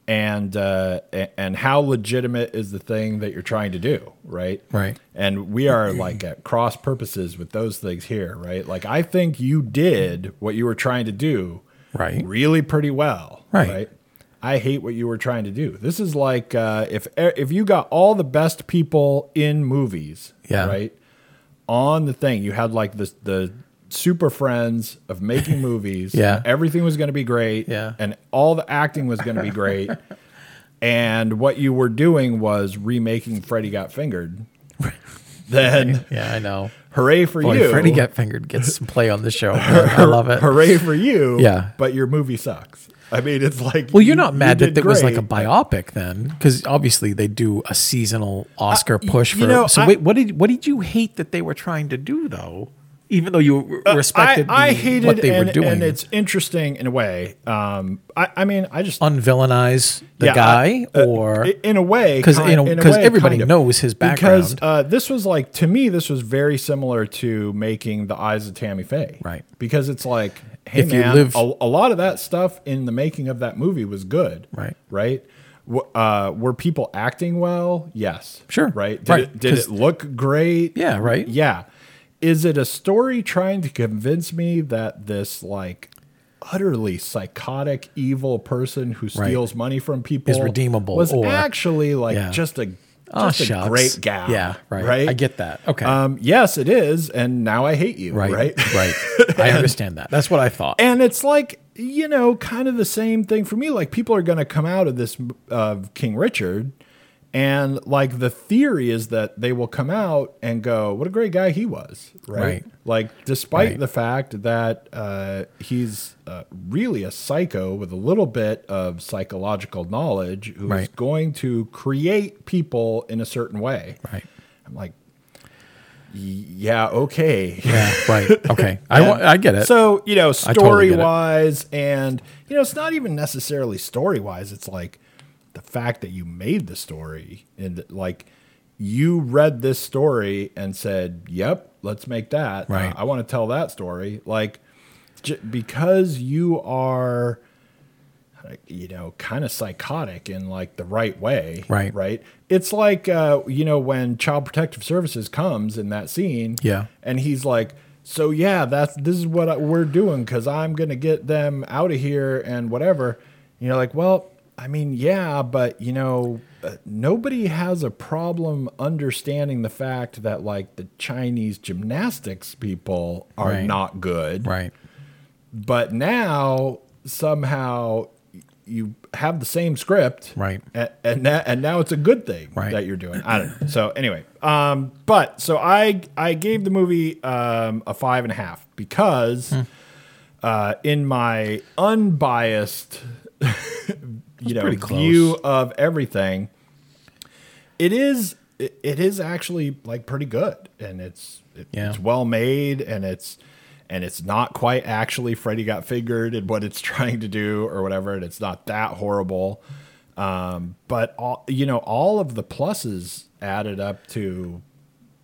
And uh and how legitimate is the thing that you're trying to do, right? Right. And we are like at cross purposes with those things here, right? Like I think you did what you were trying to do Right. really pretty well, Right. I hate what you were trying to do. This is like uh, if if you got all the best people in movies, Yeah. right, on the thing, you had like the the super friends of making movies. Yeah. everything was going to be great. Yeah. and all the acting was going to be great. and what you were doing was remaking Freddy Got Fingered. then Yeah, I know. hooray for Boy, you, Freddy Got Fingered gets some play on the show. I love it. Hooray for you! Yeah. but your movie sucks. I mean, it's like Well, you're not you mad that did it was like a biopic then, because obviously they do a seasonal Oscar push you for. know, so I- wait, what did what did you hate that they were trying to do though? Even though you respected Uh, I, I the- hated what they and, were doing, and it's interesting in a way. Um, I, I mean, I just unvillainize the yeah, guy, uh, or in a way, because because everybody knows his Because background, uh, this was like to me, this was very similar to making the eyes of Tammy Faye, Right. Because it's like, hey If man, a, a lot of that stuff in the making of that movie was good, Right. Right. Uh, were people acting well? Yes. Sure. Right. Did, Right, It, did it look great? Yeah, right. Yeah. Is it a story trying to convince me that this like utterly psychotic evil person who Right. steals money from people Is redeemable, was or- actually like Yeah. just a Oh, just a shucks. great gal. Yeah, right. Right. I get that. Okay. Um, yes, it is, and now I hate you. right, Right. right. I understand that. That's what I thought. And it's like, you know, kind of the same thing for me. Like, people are going to come out of this of King Richard, and like the theory is that they will come out and go, "What a great guy he was!" Right? Right. Like, despite Right. the fact that uh, he's uh, really a psycho with a little bit of psychological knowledge, who's Right. going to create people in a certain way. right. I'm like, yeah, okay. Yeah. Right. Okay. I I get it. So, you know, totally story it. wise, and, you know, it's not even necessarily story wise. It's like the fact that you made the story and like you read this story and said, yep, let's make that. Right. Uh, I want to tell that story. Like, j- because you are, you know, kind of psychotic in like the right way. Right. Right. It's like, uh, you know, when Child Protective Services comes in that scene. Yeah. And he's like, so yeah, that's this is what I, we're doing because I'm gonna get them out of here and whatever. You know, like, well, I mean, yeah, but you know, uh, nobody has a problem understanding the fact that like the Chinese gymnastics people are Right. not good, right. but now somehow you have the same script, Right. And and, that, and now it's a good thing Right. that you're doing. I don't know. So anyway, um, but so I I gave the movie um, a five and a half because Hmm. uh, in my unbiased, you know, view of everything, it is it, it is actually like pretty good, and it's it, Yeah. it's well made, and it's and it's not quite actually Freddy got figured and what it's trying to do or whatever, and it's not that horrible. Um, but all you know, all of the pluses added up to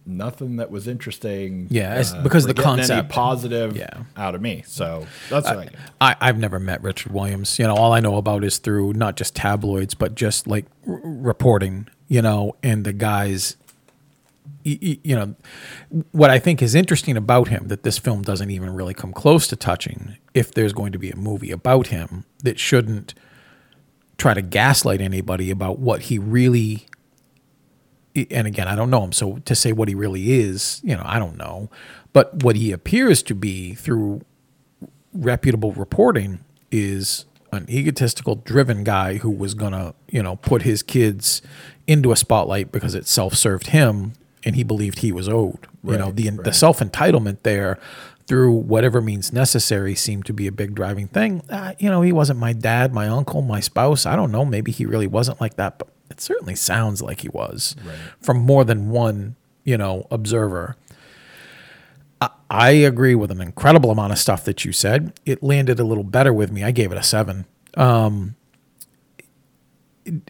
nothing that was interesting. uh, Yeah, it's because the concept. positive Yeah. out of me. So that's I get. I, I've never met Richard Williams. You know, all I know about is through not just tabloids, but just like r- reporting. You know, and the guys. You know, what I think is interesting about him that this film doesn't even really come close to touching. If there's going to be a movie about him that shouldn't try to gaslight anybody about what he really and again, I don't know him, so to say what he really is, you know, I don't know. But what he appears to be through reputable reporting is an egotistical, driven guy who was gonna, you know, put his kids into a spotlight because it self-served him, and he believed he was owed. you know, Right, the the self entitlement there, through whatever means necessary, seemed to be a big driving thing. Uh, you know, he wasn't my dad, my uncle, my spouse. I don't know. Maybe he really wasn't like that, but it certainly sounds like he was from more than one, you know, observer I agree with an incredible amount of stuff that you said. It landed a little better with me. I gave it a seven. Um,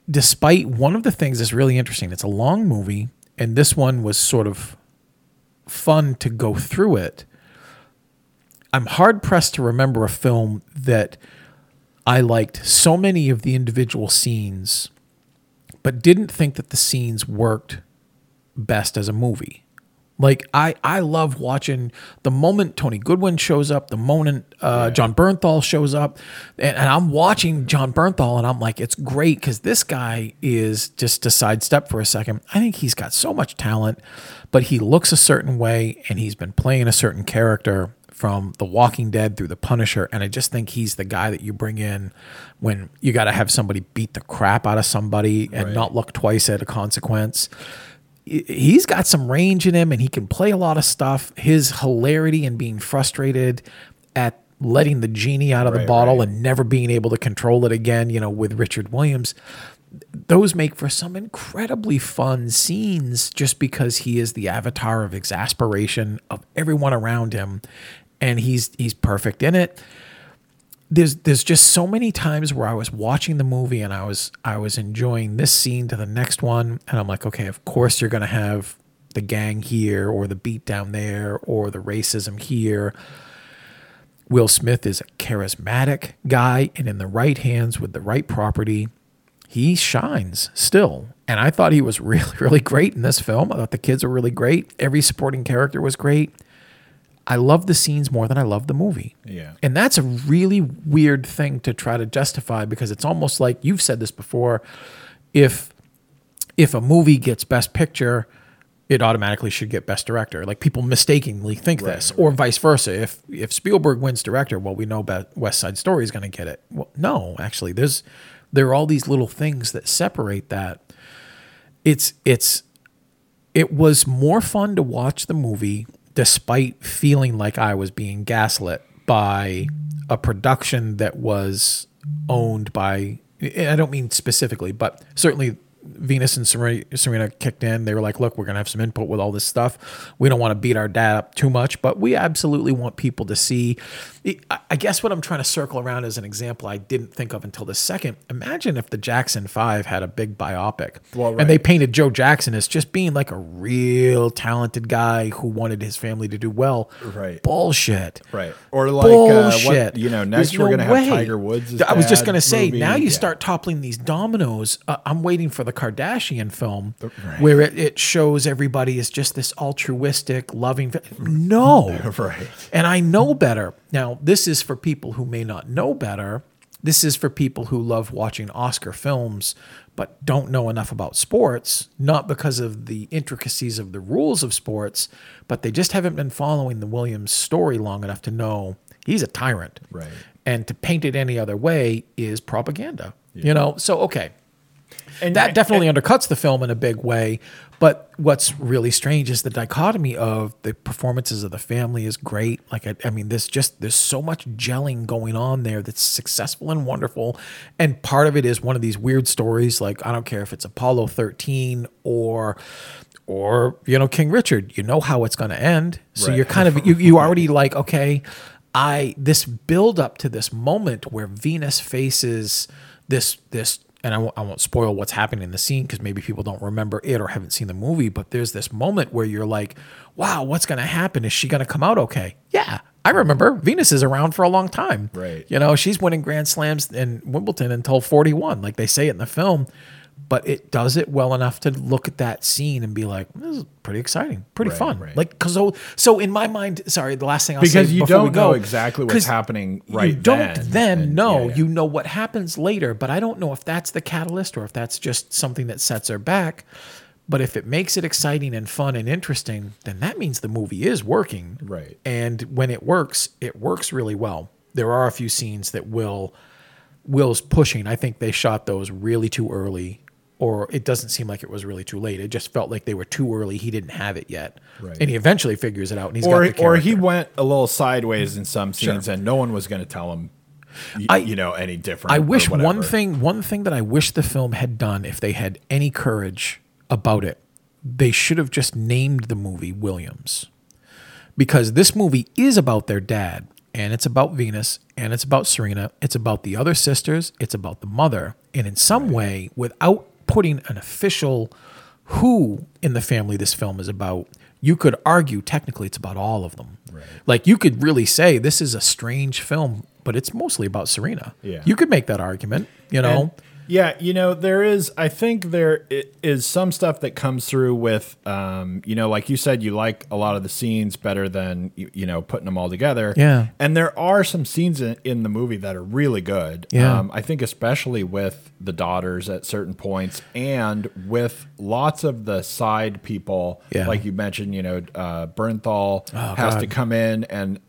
despite one of the things that's really interesting, it's a long movie, and this one was sort of fun to go through it. I'm hard pressed to remember a film that I liked so many of the individual scenes, but didn't think that the scenes worked best as a movie. Like I, I love watching the moment Tony Goldwyn shows up, the moment uh, yeah. Jon Bernthal shows up, and, and, I'm watching Jon Bernthal, and I'm like, it's great because this guy is just to sidestep for a second. I think he's got so much talent, but he looks a certain way, and he's been playing a certain character from The Walking Dead through The Punisher, and I just think he's the guy that you bring in when you got to have somebody beat the crap out of somebody and right. not look twice at a consequence he's got some range in him and he can play a lot of stuff. His hilarity and being frustrated at letting the genie out of right, the bottle right. and never being able to control it again, you know, with Richard Williams. Those make for some incredibly fun scenes just because he is the avatar of exasperation of everyone around him and he's he's perfect in it. There's there's just so many times where I was watching the movie and I was I was enjoying this scene to the next one and I'm like okay of course you're to have the gang here or the beat down there or the racism here. Will Smith is a charismatic guy and in the right hands with the right property. He shines still and I thought he was really really great in this film. I thought the kids were really great. Every supporting character was great I love the scenes more than I love the movie. Yeah. And that's a really weird thing to try to justify because it's almost like you've said this before. If if a movie gets best picture, it automatically should get best director. Like people mistakenly think right, this, right. or vice versa. If if Spielberg wins director, well, we know West Side Story is going to get it. Well, no, actually, there's there are all these little things that separate that. It's it's it was more fun to watch the movie despite feeling like I was being gaslit by a production that was owned by I don't mean specifically, but certainly Venus and Serena kicked in. They were like, look, we're going to have some input with all this stuff. We don't want to beat our dad up too much, but we absolutely want people to see. I guess what I'm trying to circle around as an example I didn't think of until the second. Imagine if the Jackson Five had a big biopic well, right. and they painted Joe Jackson as just being like a real talented guy who wanted his family to do well. Right. Bullshit. Right. Or like, Bullshit. Uh, what, you know, next There's we're no going to have Tiger Woods. I was just going to say, movie. now you yeah. start toppling these dominoes. Uh, I'm waiting for the Kardashian film right. where it, it, shows everybody is just this altruistic, loving. No, right. And I know better now. This is for people who may not know better. This is for people who love watching Oscar films but don't know enough about sports, not because of the intricacies of the rules of sports, but they just haven't been following the Williams story long enough to know he's a tyrant. Right. And to paint it any other way is propaganda. Yeah. You know, so okay, and that definitely and, undercuts the film in a big way. But what's really strange is the dichotomy of the performances of the family is great. Like I, I, mean, there's just there's so much gelling going on there that's successful and wonderful. And part of it is one of these weird stories. Like I don't care if it's Apollo 13 or or you know King Richard. You know how it's going to end. So right. you're kind of you you already like okay. I this build up to this moment where Venus faces this this and I w- I won't spoil what's happening in the scene because maybe people don't remember it or haven't seen the movie, but there's this moment where you're like, wow, what's going to happen? Is she going to come out okay? Yeah, I remember Venus is around for a long time. Right. You know, she's winning Grand Slams in Wimbledon until 41, like they say it in the film but it does it well enough to look at that scene and be like, this is pretty exciting, pretty right, fun. Right. Like, cause so, so in my mind, sorry, the last thing I'll because say you don't know exactly what's happening right You don't then, then know, yeah, yeah. you know what happens later, but I don't know if that's the catalyst or if that's just something that sets her back. But if it makes it exciting and fun and interesting, then that means the movie is working. Right. And when it works, it works really well. There are a few scenes that will Will's pushing. I think they shot those really too early or it doesn't seem like it was really too late. It just felt like they were too early. He didn't have it yet, right. and he eventually figures it out. And he's or got the or he went a little sideways in some scenes, sure. and no one was going to tell him. Y- I, you know any different. I wish one thing. One thing that I wish the film had done, if they had any courage about it, they should have just named the movie Williams, because this movie is about their dad and it's about Venus and it's about Serena. It's about the other sisters. It's about the mother. And in some way, without putting an official who in the family this film is about, you could argue technically it's about all of them. Right. Like you could really say this is a strange film, but it's mostly about Serena. Yeah. You could make that argument, you know. And, yeah, you know, there is, I think there is some stuff that comes through with, um, you know, like you said, you like a lot of the scenes better than, you, you know, putting them all together. Yeah. And there are some scenes in, in the movie that are really good. Yeah. Um, I think especially with the daughters at certain points and with lots of the side people, Yeah. like you mentioned, you know, uh, Bernthal Oh, has God. to come in and,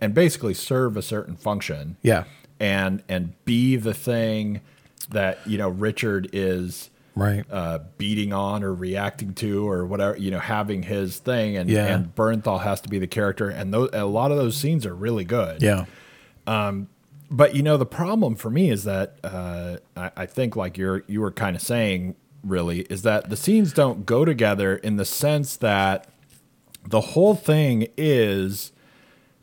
and basically serve a certain function Yeah. and and be the thing that you know Richard is Right. uh, beating on or reacting to or whatever you know having his thing and Yeah. and Bernthal has to be the character and those, a lot of those scenes are really good Yeah. but you know the problem for me is that uh, I, I think like you're you were kind of saying really is that the scenes don't go together in the sense that the whole thing is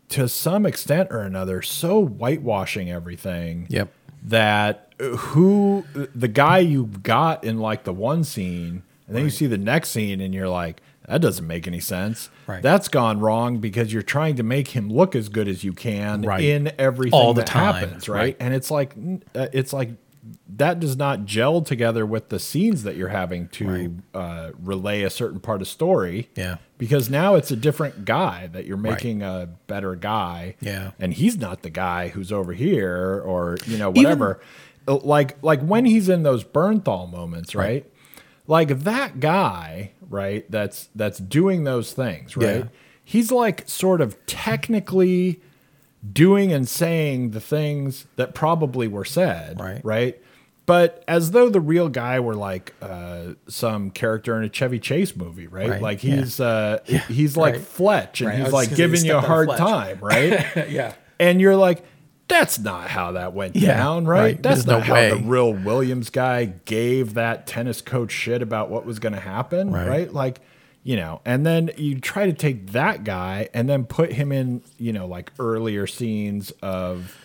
to some extent or another so whitewashing everything Yep. That who the guy you got in like the one scene and then you see the next scene and you're like that doesn't make any sense Right. that's gone wrong because you're trying to make him look as good as you can Right. in everything All the that time. happens right? Right. and it's like uh, it's like that does not gel together with the scenes that you're having to uh, relay a certain part of story Yeah. Because now it's a different guy that you're making a better guy. Yeah. and he's not the guy who's over here or you know whatever. Uh, like like when he's in those Bernthal moments right, like that guy right that's that's doing those things right? Yeah. he's like sort of technically doing and saying the things that probably were said Right. right but as though the real guy were like uh, some character in a Chevy Chase movie, right? Right, Like yeah. he's uh, he's like right. Fletch, and Right, he's like just gonna giving you a hard time, right? Yeah. and you're like, that's not how that went Yeah, down, right? That's There's not no how way. the real Williams guy gave that tennis coach shit about what was going to happen, right. Like, you know, and then you try to take that guy and then put him in, you know, like earlier scenes of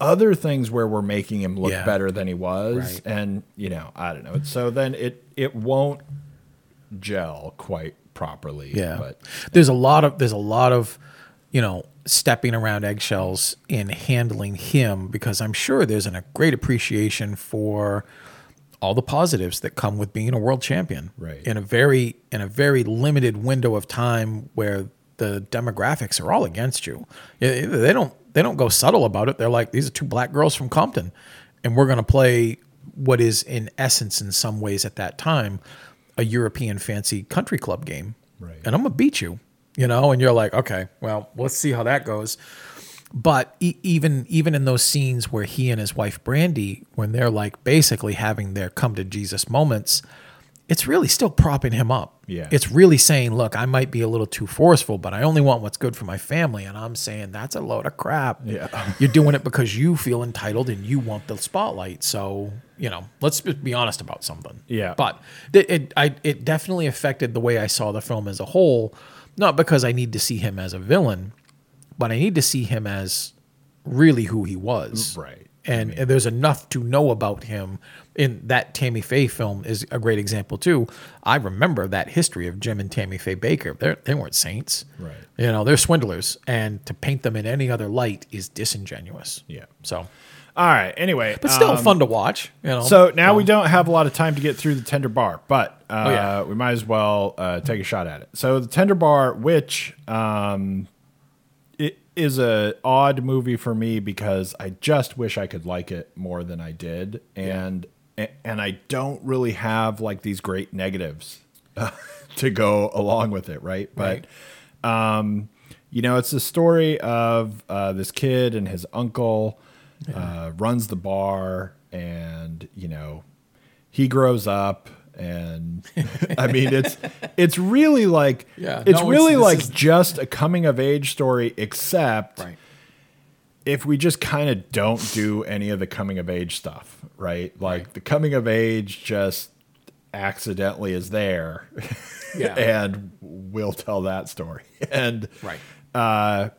other things where we're making him look Yeah. better than he was, Right. and you know, I don't know. So then it it won't gel quite properly. Yeah. but there's a lot of there's a lot of you know stepping around eggshells in handling him because I'm sure there's an, a great appreciation for all the positives that come with being a world champion Right. in a very in a very limited window of time where the demographics are all against you. They don't they don't go subtle about it. They're like these are two black girls from Compton and we're going to play what is in essence in some ways at that time a European fancy country club game Right. and I'm gonna beat you, you know. And you're like, okay, well, let's see how that goes. But e- even even in those scenes where he and his wife Brandy, when they're like basically having their come to Jesus moments, it's really still propping him up. Yeah. it's really saying, look, I might be a little too forceful, but I only want what's good for my family. And I'm saying that's a load of crap. Yeah. you're doing it because you feel entitled and you want the spotlight. So you know, let's be honest about something. Yeah. but it it, I, it definitely affected the way I saw the film as a whole. Not because I need to see him as a villain, but I need to see him as really who he was. Right. And, and there's enough to know about him. In that Tammy Faye film is a great example too. I remember that history of Jim and Tammy Faye Bakker. They're, they weren't saints. Right. You know, they're swindlers, and to paint them in any other light is disingenuous. Yeah. So, all right. Anyway, but still um, fun to watch. You know. So now we don't have a lot of time to get through the tender bar, but uh, Oh, yeah. we might as well uh, take a shot at it. So the tender bar, which um, it is a odd movie for me because I just wish I could like it more than I did, and and I don't really have like these great negatives to go along with it, right? But um, you know, it's the story of uh, this kid and his uncle uh, runs the bar, and you know, he grows up, and I mean, it's it's really like Yeah, it's no, really this like is- just a coming of age story, except Right. If we just kind of don't do any of the coming of age stuff, right? Like the coming of age just accidentally is there. Yeah. and we'll tell that story. And Right. uh,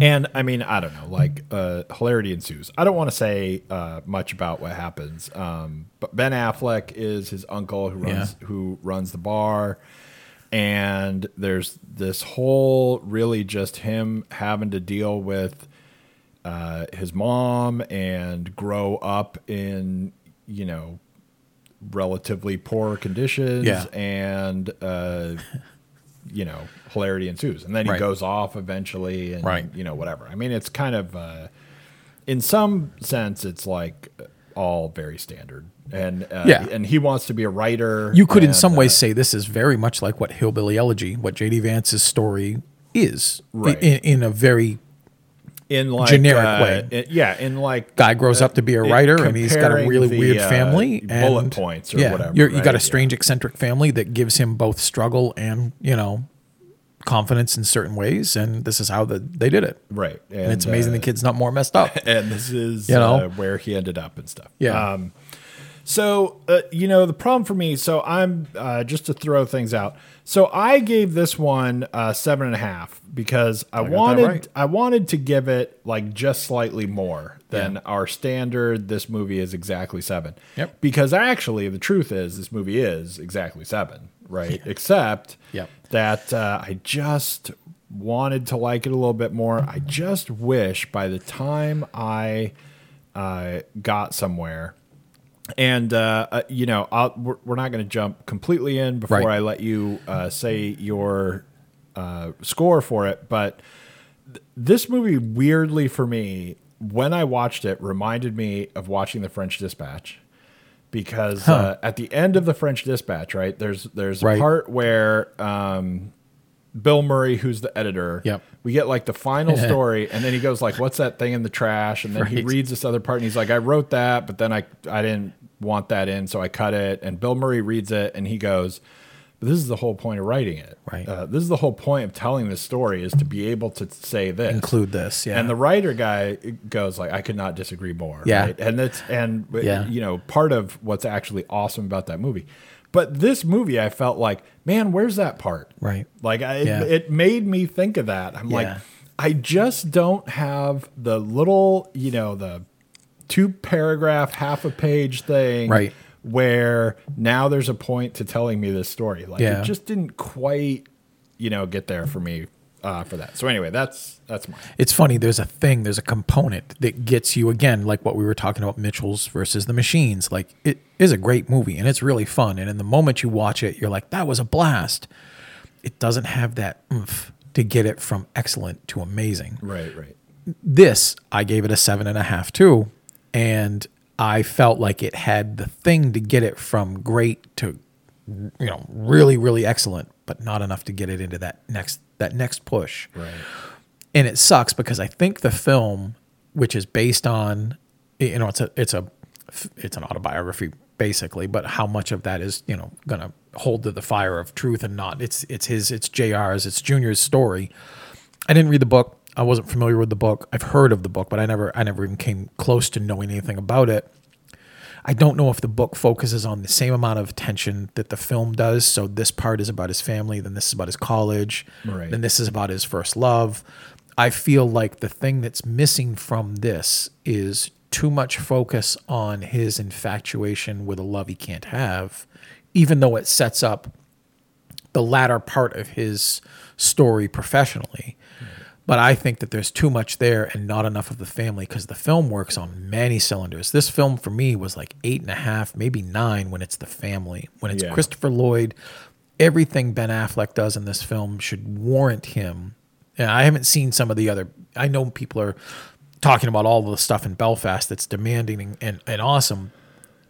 and I mean, I don't know, like uh, hilarity ensues. I don't want to say uh, much about what happens, um, but Ben Affleck is his uncle who runs Yeah. who runs the bar, and there's this whole really just him having to deal with uh, his mom and grow up in you know relatively poor conditions Yeah. and uh, you know hilarity ensues and then he Right. goes off eventually and Right. you know whatever i mean it's kind of uh, in some sense it's like all very standard and uh, Yeah. and he wants to be a writer You could, in and, some ways, uh, say this is very much like what Hillbilly Elegy, what J.D. Vance's story is, Right. in, in a very in like generic uh, way. yeah in like guy grows up to be a writer and he's got a really the, weird uh, family and bullet points or yeah, whatever You're, you got a strange eccentric family that gives him both struggle and you know confidence in certain ways and this is how the, they did it right and it's amazing uh, the kid's not more messed up and this is You know? uh, where he ended up and stuff. Yeah. Um, so uh, you know the problem for me. So I'm uh, just to throw things out. So I gave this one uh, seven and a half because I, that wanted right. I wanted to give it like just slightly more than our standard. This movie is exactly seven. Yep. Because actually, the truth is, this movie is exactly seven, right? Except Yep. that uh, I just wanted to like it a little bit more. I just wish by the time I uh, got somewhere, and uh, uh, you know, I'll, we're, we're not going to jump completely in before Right. I let you uh, say your uh, score for it, but th- this movie weirdly for me when I watched it reminded me of watching The French Dispatch because uh, at the end of The French Dispatch, right there's there's a part where um, Bill Murray, who's the editor, Yep. We get like the final story, and then he goes like, "What's that thing in the trash?" And then he reads this other part, and he's like, "I wrote that, but then I I didn't want that in, so I cut it." And Bill Murray reads it, and he goes. This is the whole point of writing it. Right. Uh, this is the whole point of telling this story is to be able to say this. include this yeah And the writer guy goes like, I could not disagree more. Yeah. right? And that's and Yeah. you know part of what's actually awesome about that movie. But this movie, I felt like, man, where's that part? Right. Like I, Yeah. it, it made me think of that. I'm like, I just don't have the little, you know, the two paragraph, half a page thing. Right. Where now there's a point to telling me this story. Like Yeah. it just didn't quite, you know, get there for me uh, for that. So anyway, that's that's mine. it's funny there's a thing there's a component that gets you again like what we were talking about mitchell's versus the machines like it is a great movie and it's really fun and in the moment you watch it you're like that was a blast it doesn't have that oomph to get it from excellent to amazing Right, right. this i gave it a seven and a half too and i felt like it had the thing to get it from great to you know really really excellent but not enough to get it into that next that next push Right. and it sucks because I think the film, which is based on, you know, it's a it's a it's an autobiography basically, but how much of that is you know going to hold to the fire of truth and not? It's it's his it's Jr's it's Junior's story. I didn't read the book. I wasn't familiar with the book. I've heard of the book, but I never I never even came close to knowing anything about it. I don't know if the book focuses on the same amount of attention that the film does. So this part is about his family, then this is about his college, Right. then this is about his first love. I feel like the thing that's missing from this is too much focus on his infatuation with a love he can't have, even though it sets up the latter part of his story professionally. But I think that there's too much there and not enough of the family because the film works on many cylinders. This film for me was like eight and a half, maybe nine when it's the family. When it's Yeah. Christopher Lloyd, everything Ben Affleck does in this film should warrant him. And I haven't seen some of the other, I know people are talking about all the stuff in Belfast that's demanding and, and, and awesome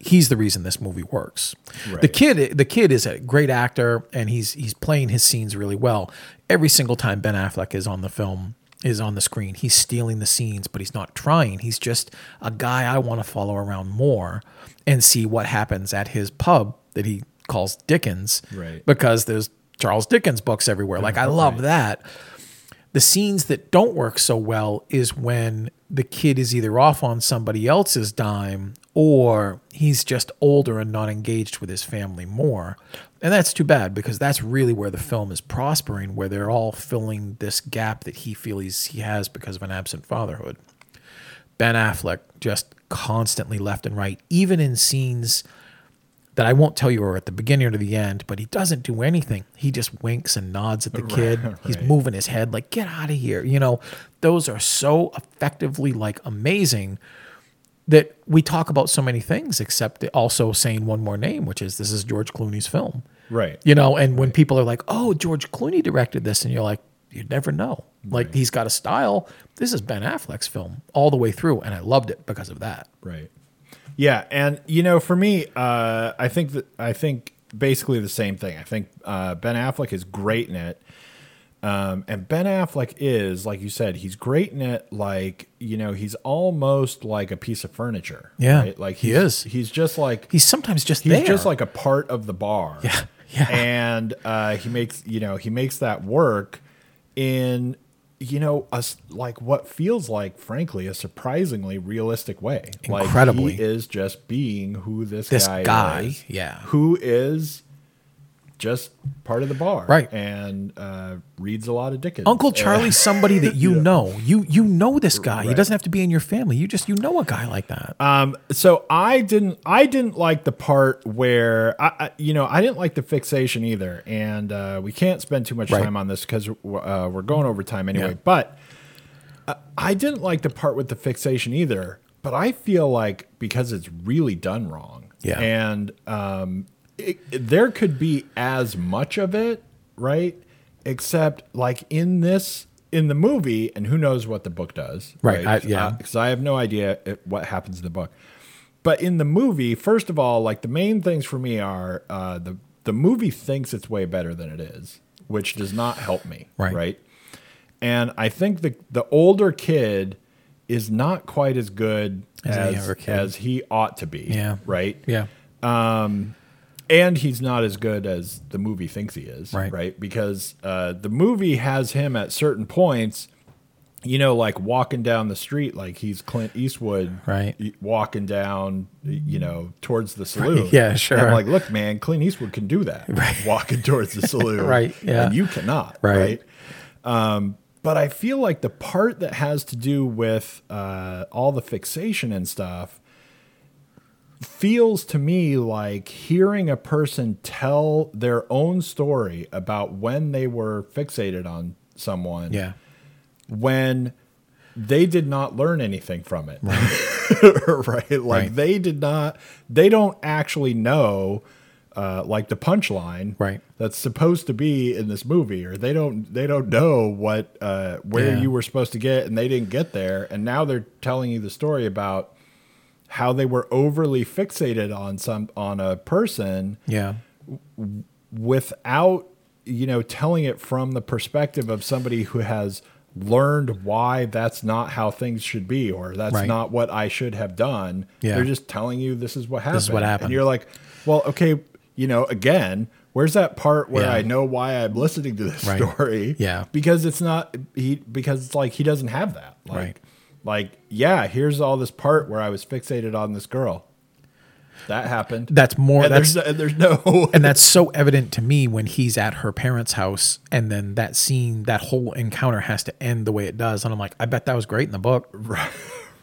he's the reason this movie works. The kid, the kid is a great actor, and he's he's playing his scenes really well. Every single time Ben Affleck is on the film, is on the screen, he's stealing the scenes, but he's not trying. He's just a guy I want to follow around more and see what happens at his pub that he calls Dickens, Right. Because there's Charles Dickens books everywhere. Like I love that The scenes that don't work so well is when the kid is either off on somebody else's dime or he's just older and not engaged with his family more. And that's too bad because that's really where the film is prospering, where they're all filling this gap that he feels he has because of an absent fatherhood. Ben Affleck just constantly left and right, even in scenes that I won't tell you are at the beginning or to the end, but he doesn't do anything. He just winks and nods at the kid. Right. He's moving his head like, get out of here. You know, those are so effectively like amazing that we talk about so many things, except also saying one more name, which is this is George Clooney's film. Right. You know, and when people are like, oh, George Clooney directed this, and you're like, you'd never know. Like he's got a style. This is Ben Affleck's film all the way through, and I loved it because of that. Right. Yeah, and you know, for me, uh, I think that I think basically the same thing. I think uh, Ben Affleck is great in it, um, and Ben Affleck is, like you said, he's great in it. Like you know, he's almost like a piece of furniture. Yeah, right? like he he's, is. He's just like He's sometimes just he's there. just like a part of the bar. Yeah, yeah. And uh, he makes you know he makes that work in you know a s like what feels like frankly a surprisingly realistic way. Incredibly. like he is just being who this, This guy, guy, is, yeah. who is just part of the bar, Right. And uh, reads a lot of Dickens. Uncle Charlie's somebody that you know. You you know this guy. He doesn't have to be in your family. You just you know a guy like that. Um, so I didn't, I didn't like the part where, I, I you know, I didn't like the fixation either, and uh, we can't spend too much Right. time on this because uh, we're going over time anyway. Yeah. But uh, I didn't like the part with the fixation either. But I feel like because it's really done wrong, Yeah. and um, it, there could be as much of it, right? Except like in this in the movie, and who knows what the book does, Right, I- yeah. because I have no idea it- what happens in the book. But in the movie, first of all, like the main things for me are uh, the the movie thinks it's way better than it is, which does not help me, Right. right? And I think the the older kid is not quite as good As as any other kid. as he ought to be, Yeah. right? yeah. And he's not as good as the movie thinks he is, Right. Because uh, the movie has him at certain points, you know, like walking down the street, like he's Clint Eastwood, Right. Walking down, you know, towards the saloon. Yeah, sure. And I'm like, look, man, Clint Eastwood can do that, Right. walking towards the saloon, Right, yeah. And you cannot, Right. right? Um, but I feel like the part that has to do with uh, all the fixation and stuff feels to me like hearing a person tell their own story about when they were fixated on someone Yeah. when they did not learn anything from it right, like Right. they did not they don't actually know uh, like the punchline Right. that's supposed to be in this movie or they don't they don't know what uh, where Yeah. you were supposed to get and they didn't get there and now they're telling you the story about how they were overly fixated on some on a person Yeah. without you know telling it from the perspective of somebody who has learned why that's not how things should be or that's Right. not what I should have done. Yeah. They're just telling you this is what happened. This is what happened. And you're like, well, okay, you know, again, where's that part where Yeah. I know why I'm listening to this Right. story? Yeah. Because it's not he because it's like he doesn't have that. Like, Right. Like, yeah, here's all this part where I was fixated on this girl. That happened. That's more. and That's there's, and there's no and that's so evident to me when he's at her parents' house, and then that scene, that whole encounter has to end the way it does, and I'm like, I bet that was great in the book.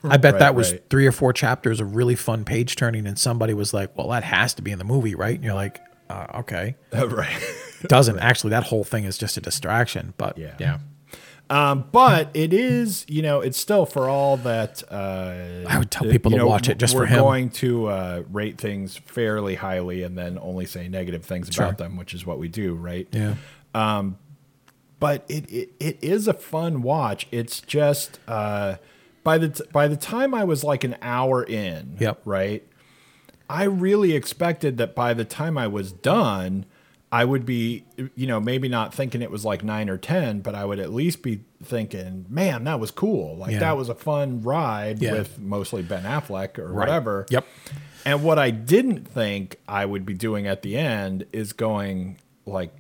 Right. I bet Right, that was right. three or four chapters of really fun page turning, and somebody was like, "Well, that has to be in the movie, right?" And you're like, uh, "Okay." right. Doesn't actually. That whole thing is just a distraction. But Yeah. yeah, Um, but it is, you know, it's still for all that. Uh, I would tell people to know, watch it just for him. we're going to uh, rate things fairly highly and then only say negative things Sure. about them, which is what we do, right? yeah, but it, it it is a fun watch. It's just uh, by the t- by the time I was like an hour in, Yep. right. I really expected that by the time I was done, I would be, you know, maybe not thinking it was like nine or ten, but I would at least be thinking, man, that was cool. Like Yeah. that was a fun ride Yeah. with mostly Ben Affleck or Right. whatever. Yep. And what I didn't think I would be doing at the end is going like,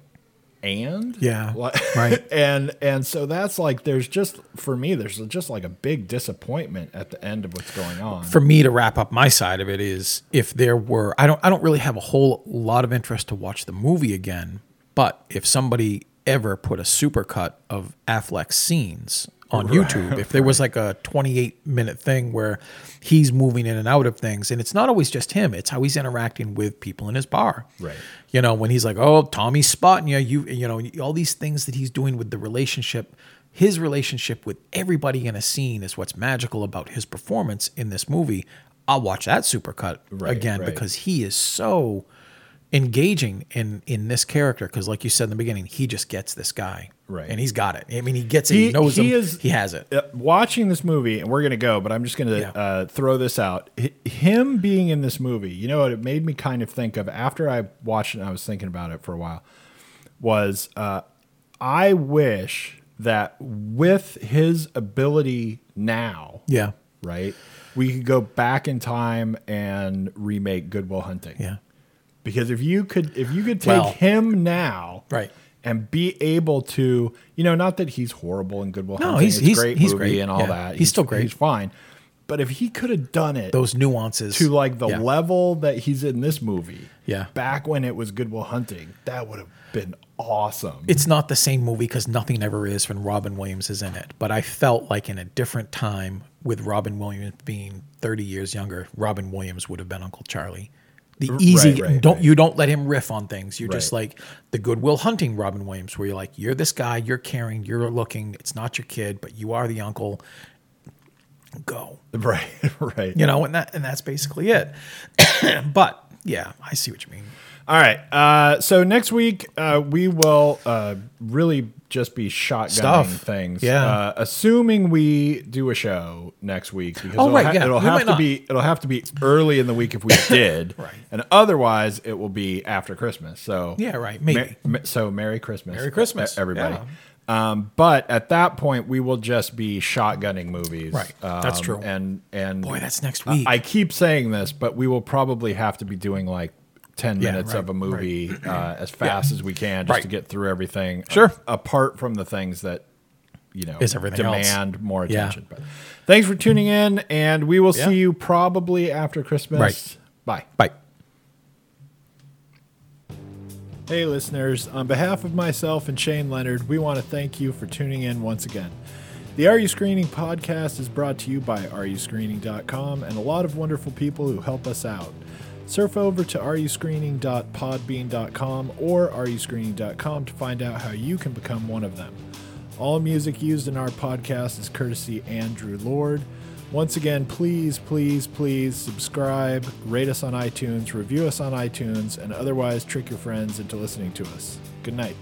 and Yeah, right. and and so that's like there's just for me there's just like a big disappointment at the end of what's going on. for me to wrap up my side of it is if there were I don't I don't really have a whole lot of interest to watch the movie again, but if somebody ever put a supercut of Affleck's scenes on YouTube, if there was like a 28 minute thing where he's moving in and out of things and it's not always just him, it's how he's interacting with people in his bar. Right. You know, when he's like, "Oh, Tommy's spotting you," you you know, all these things that he's doing with the relationship his relationship with everybody in a scene is what's magical about his performance in this movie. I'll watch that supercut Right, again right. because he is so engaging in in this character because like you said in the beginning he just gets this guy Right. and he's got it i mean he gets it he, knows him he has it uh, watching this movie, and we're gonna go, but I'm just gonna Yeah. uh, throw this out. H- him being in this movie, you know what it made me kind of think of after I watched it. and I was thinking about it for a while. Was uh, I wish that with his ability now, yeah right, we could go back in time and remake Good Will Hunting. yeah Because if you could, if you could take Well- him now, Right. and be able to, you know, not that he's horrible in Good Will No, Hunting, he's- he's- great he's movie great. and all Yeah, that. he's still great. He's fine, but if he could have done it those nuances to like the yeah. level that he's in this movie, Yeah. back when it was Good Will Hunting, that would have been awesome. it's not the same movie because nothing ever is when Robin Williams is in it. But I felt like in a different time, with Robin Williams being 30 years younger, Robin Williams would have been Uncle Charlie. The easy, right, right, don't right. you don't let him riff on things. You're just like the Good Will Hunting Robin Williams, where you're like, you're this guy, you're caring, you're looking. It's not your kid, but you are the uncle. Go, right, right. you know, and that and that's basically it. but yeah, I see what you mean. All right. Uh, so next week uh, we will uh, really just be shotgunning Stuff. things. Yeah. Uh, assuming we do a show next week because Oh, it'll, right, ha- yeah. it'll We have to not. be it'll have to be early in the week if we did. Right. And otherwise it will be after Christmas. So Yeah, right, maybe. Ma- so Merry Christmas. Merry Christmas, everybody. yeah. Um, but at that point, we will just be shotgunning movies. Right. That's Um, true. And and Boy, that's next I- week. I keep saying this, but we will probably have to be doing like 10 Yeah, minutes right, of a movie uh, as fast as we can just Right. to get through everything. Sure. a- apart from the things that, you know, Is everything else. demand more Yeah. attention. But thanks for tuning in, and we will Yeah. see you probably after Christmas. Right. Bye. Bye. Hey, listeners. On behalf of myself and Shane Leonard, we want to thank you for tuning in once again. The Are You Screening podcast is brought to you by areyouscreening.com and a lot of wonderful people who help us out. Surf over to areyouscreening.podbean.com or areyouscreening.com to find out how you can become one of them. All music used in our podcast is courtesy Andrew Lord. Once again, please, please, please subscribe, rate us on iTunes, review us on iTunes, and otherwise trick your friends into listening to us. Good night.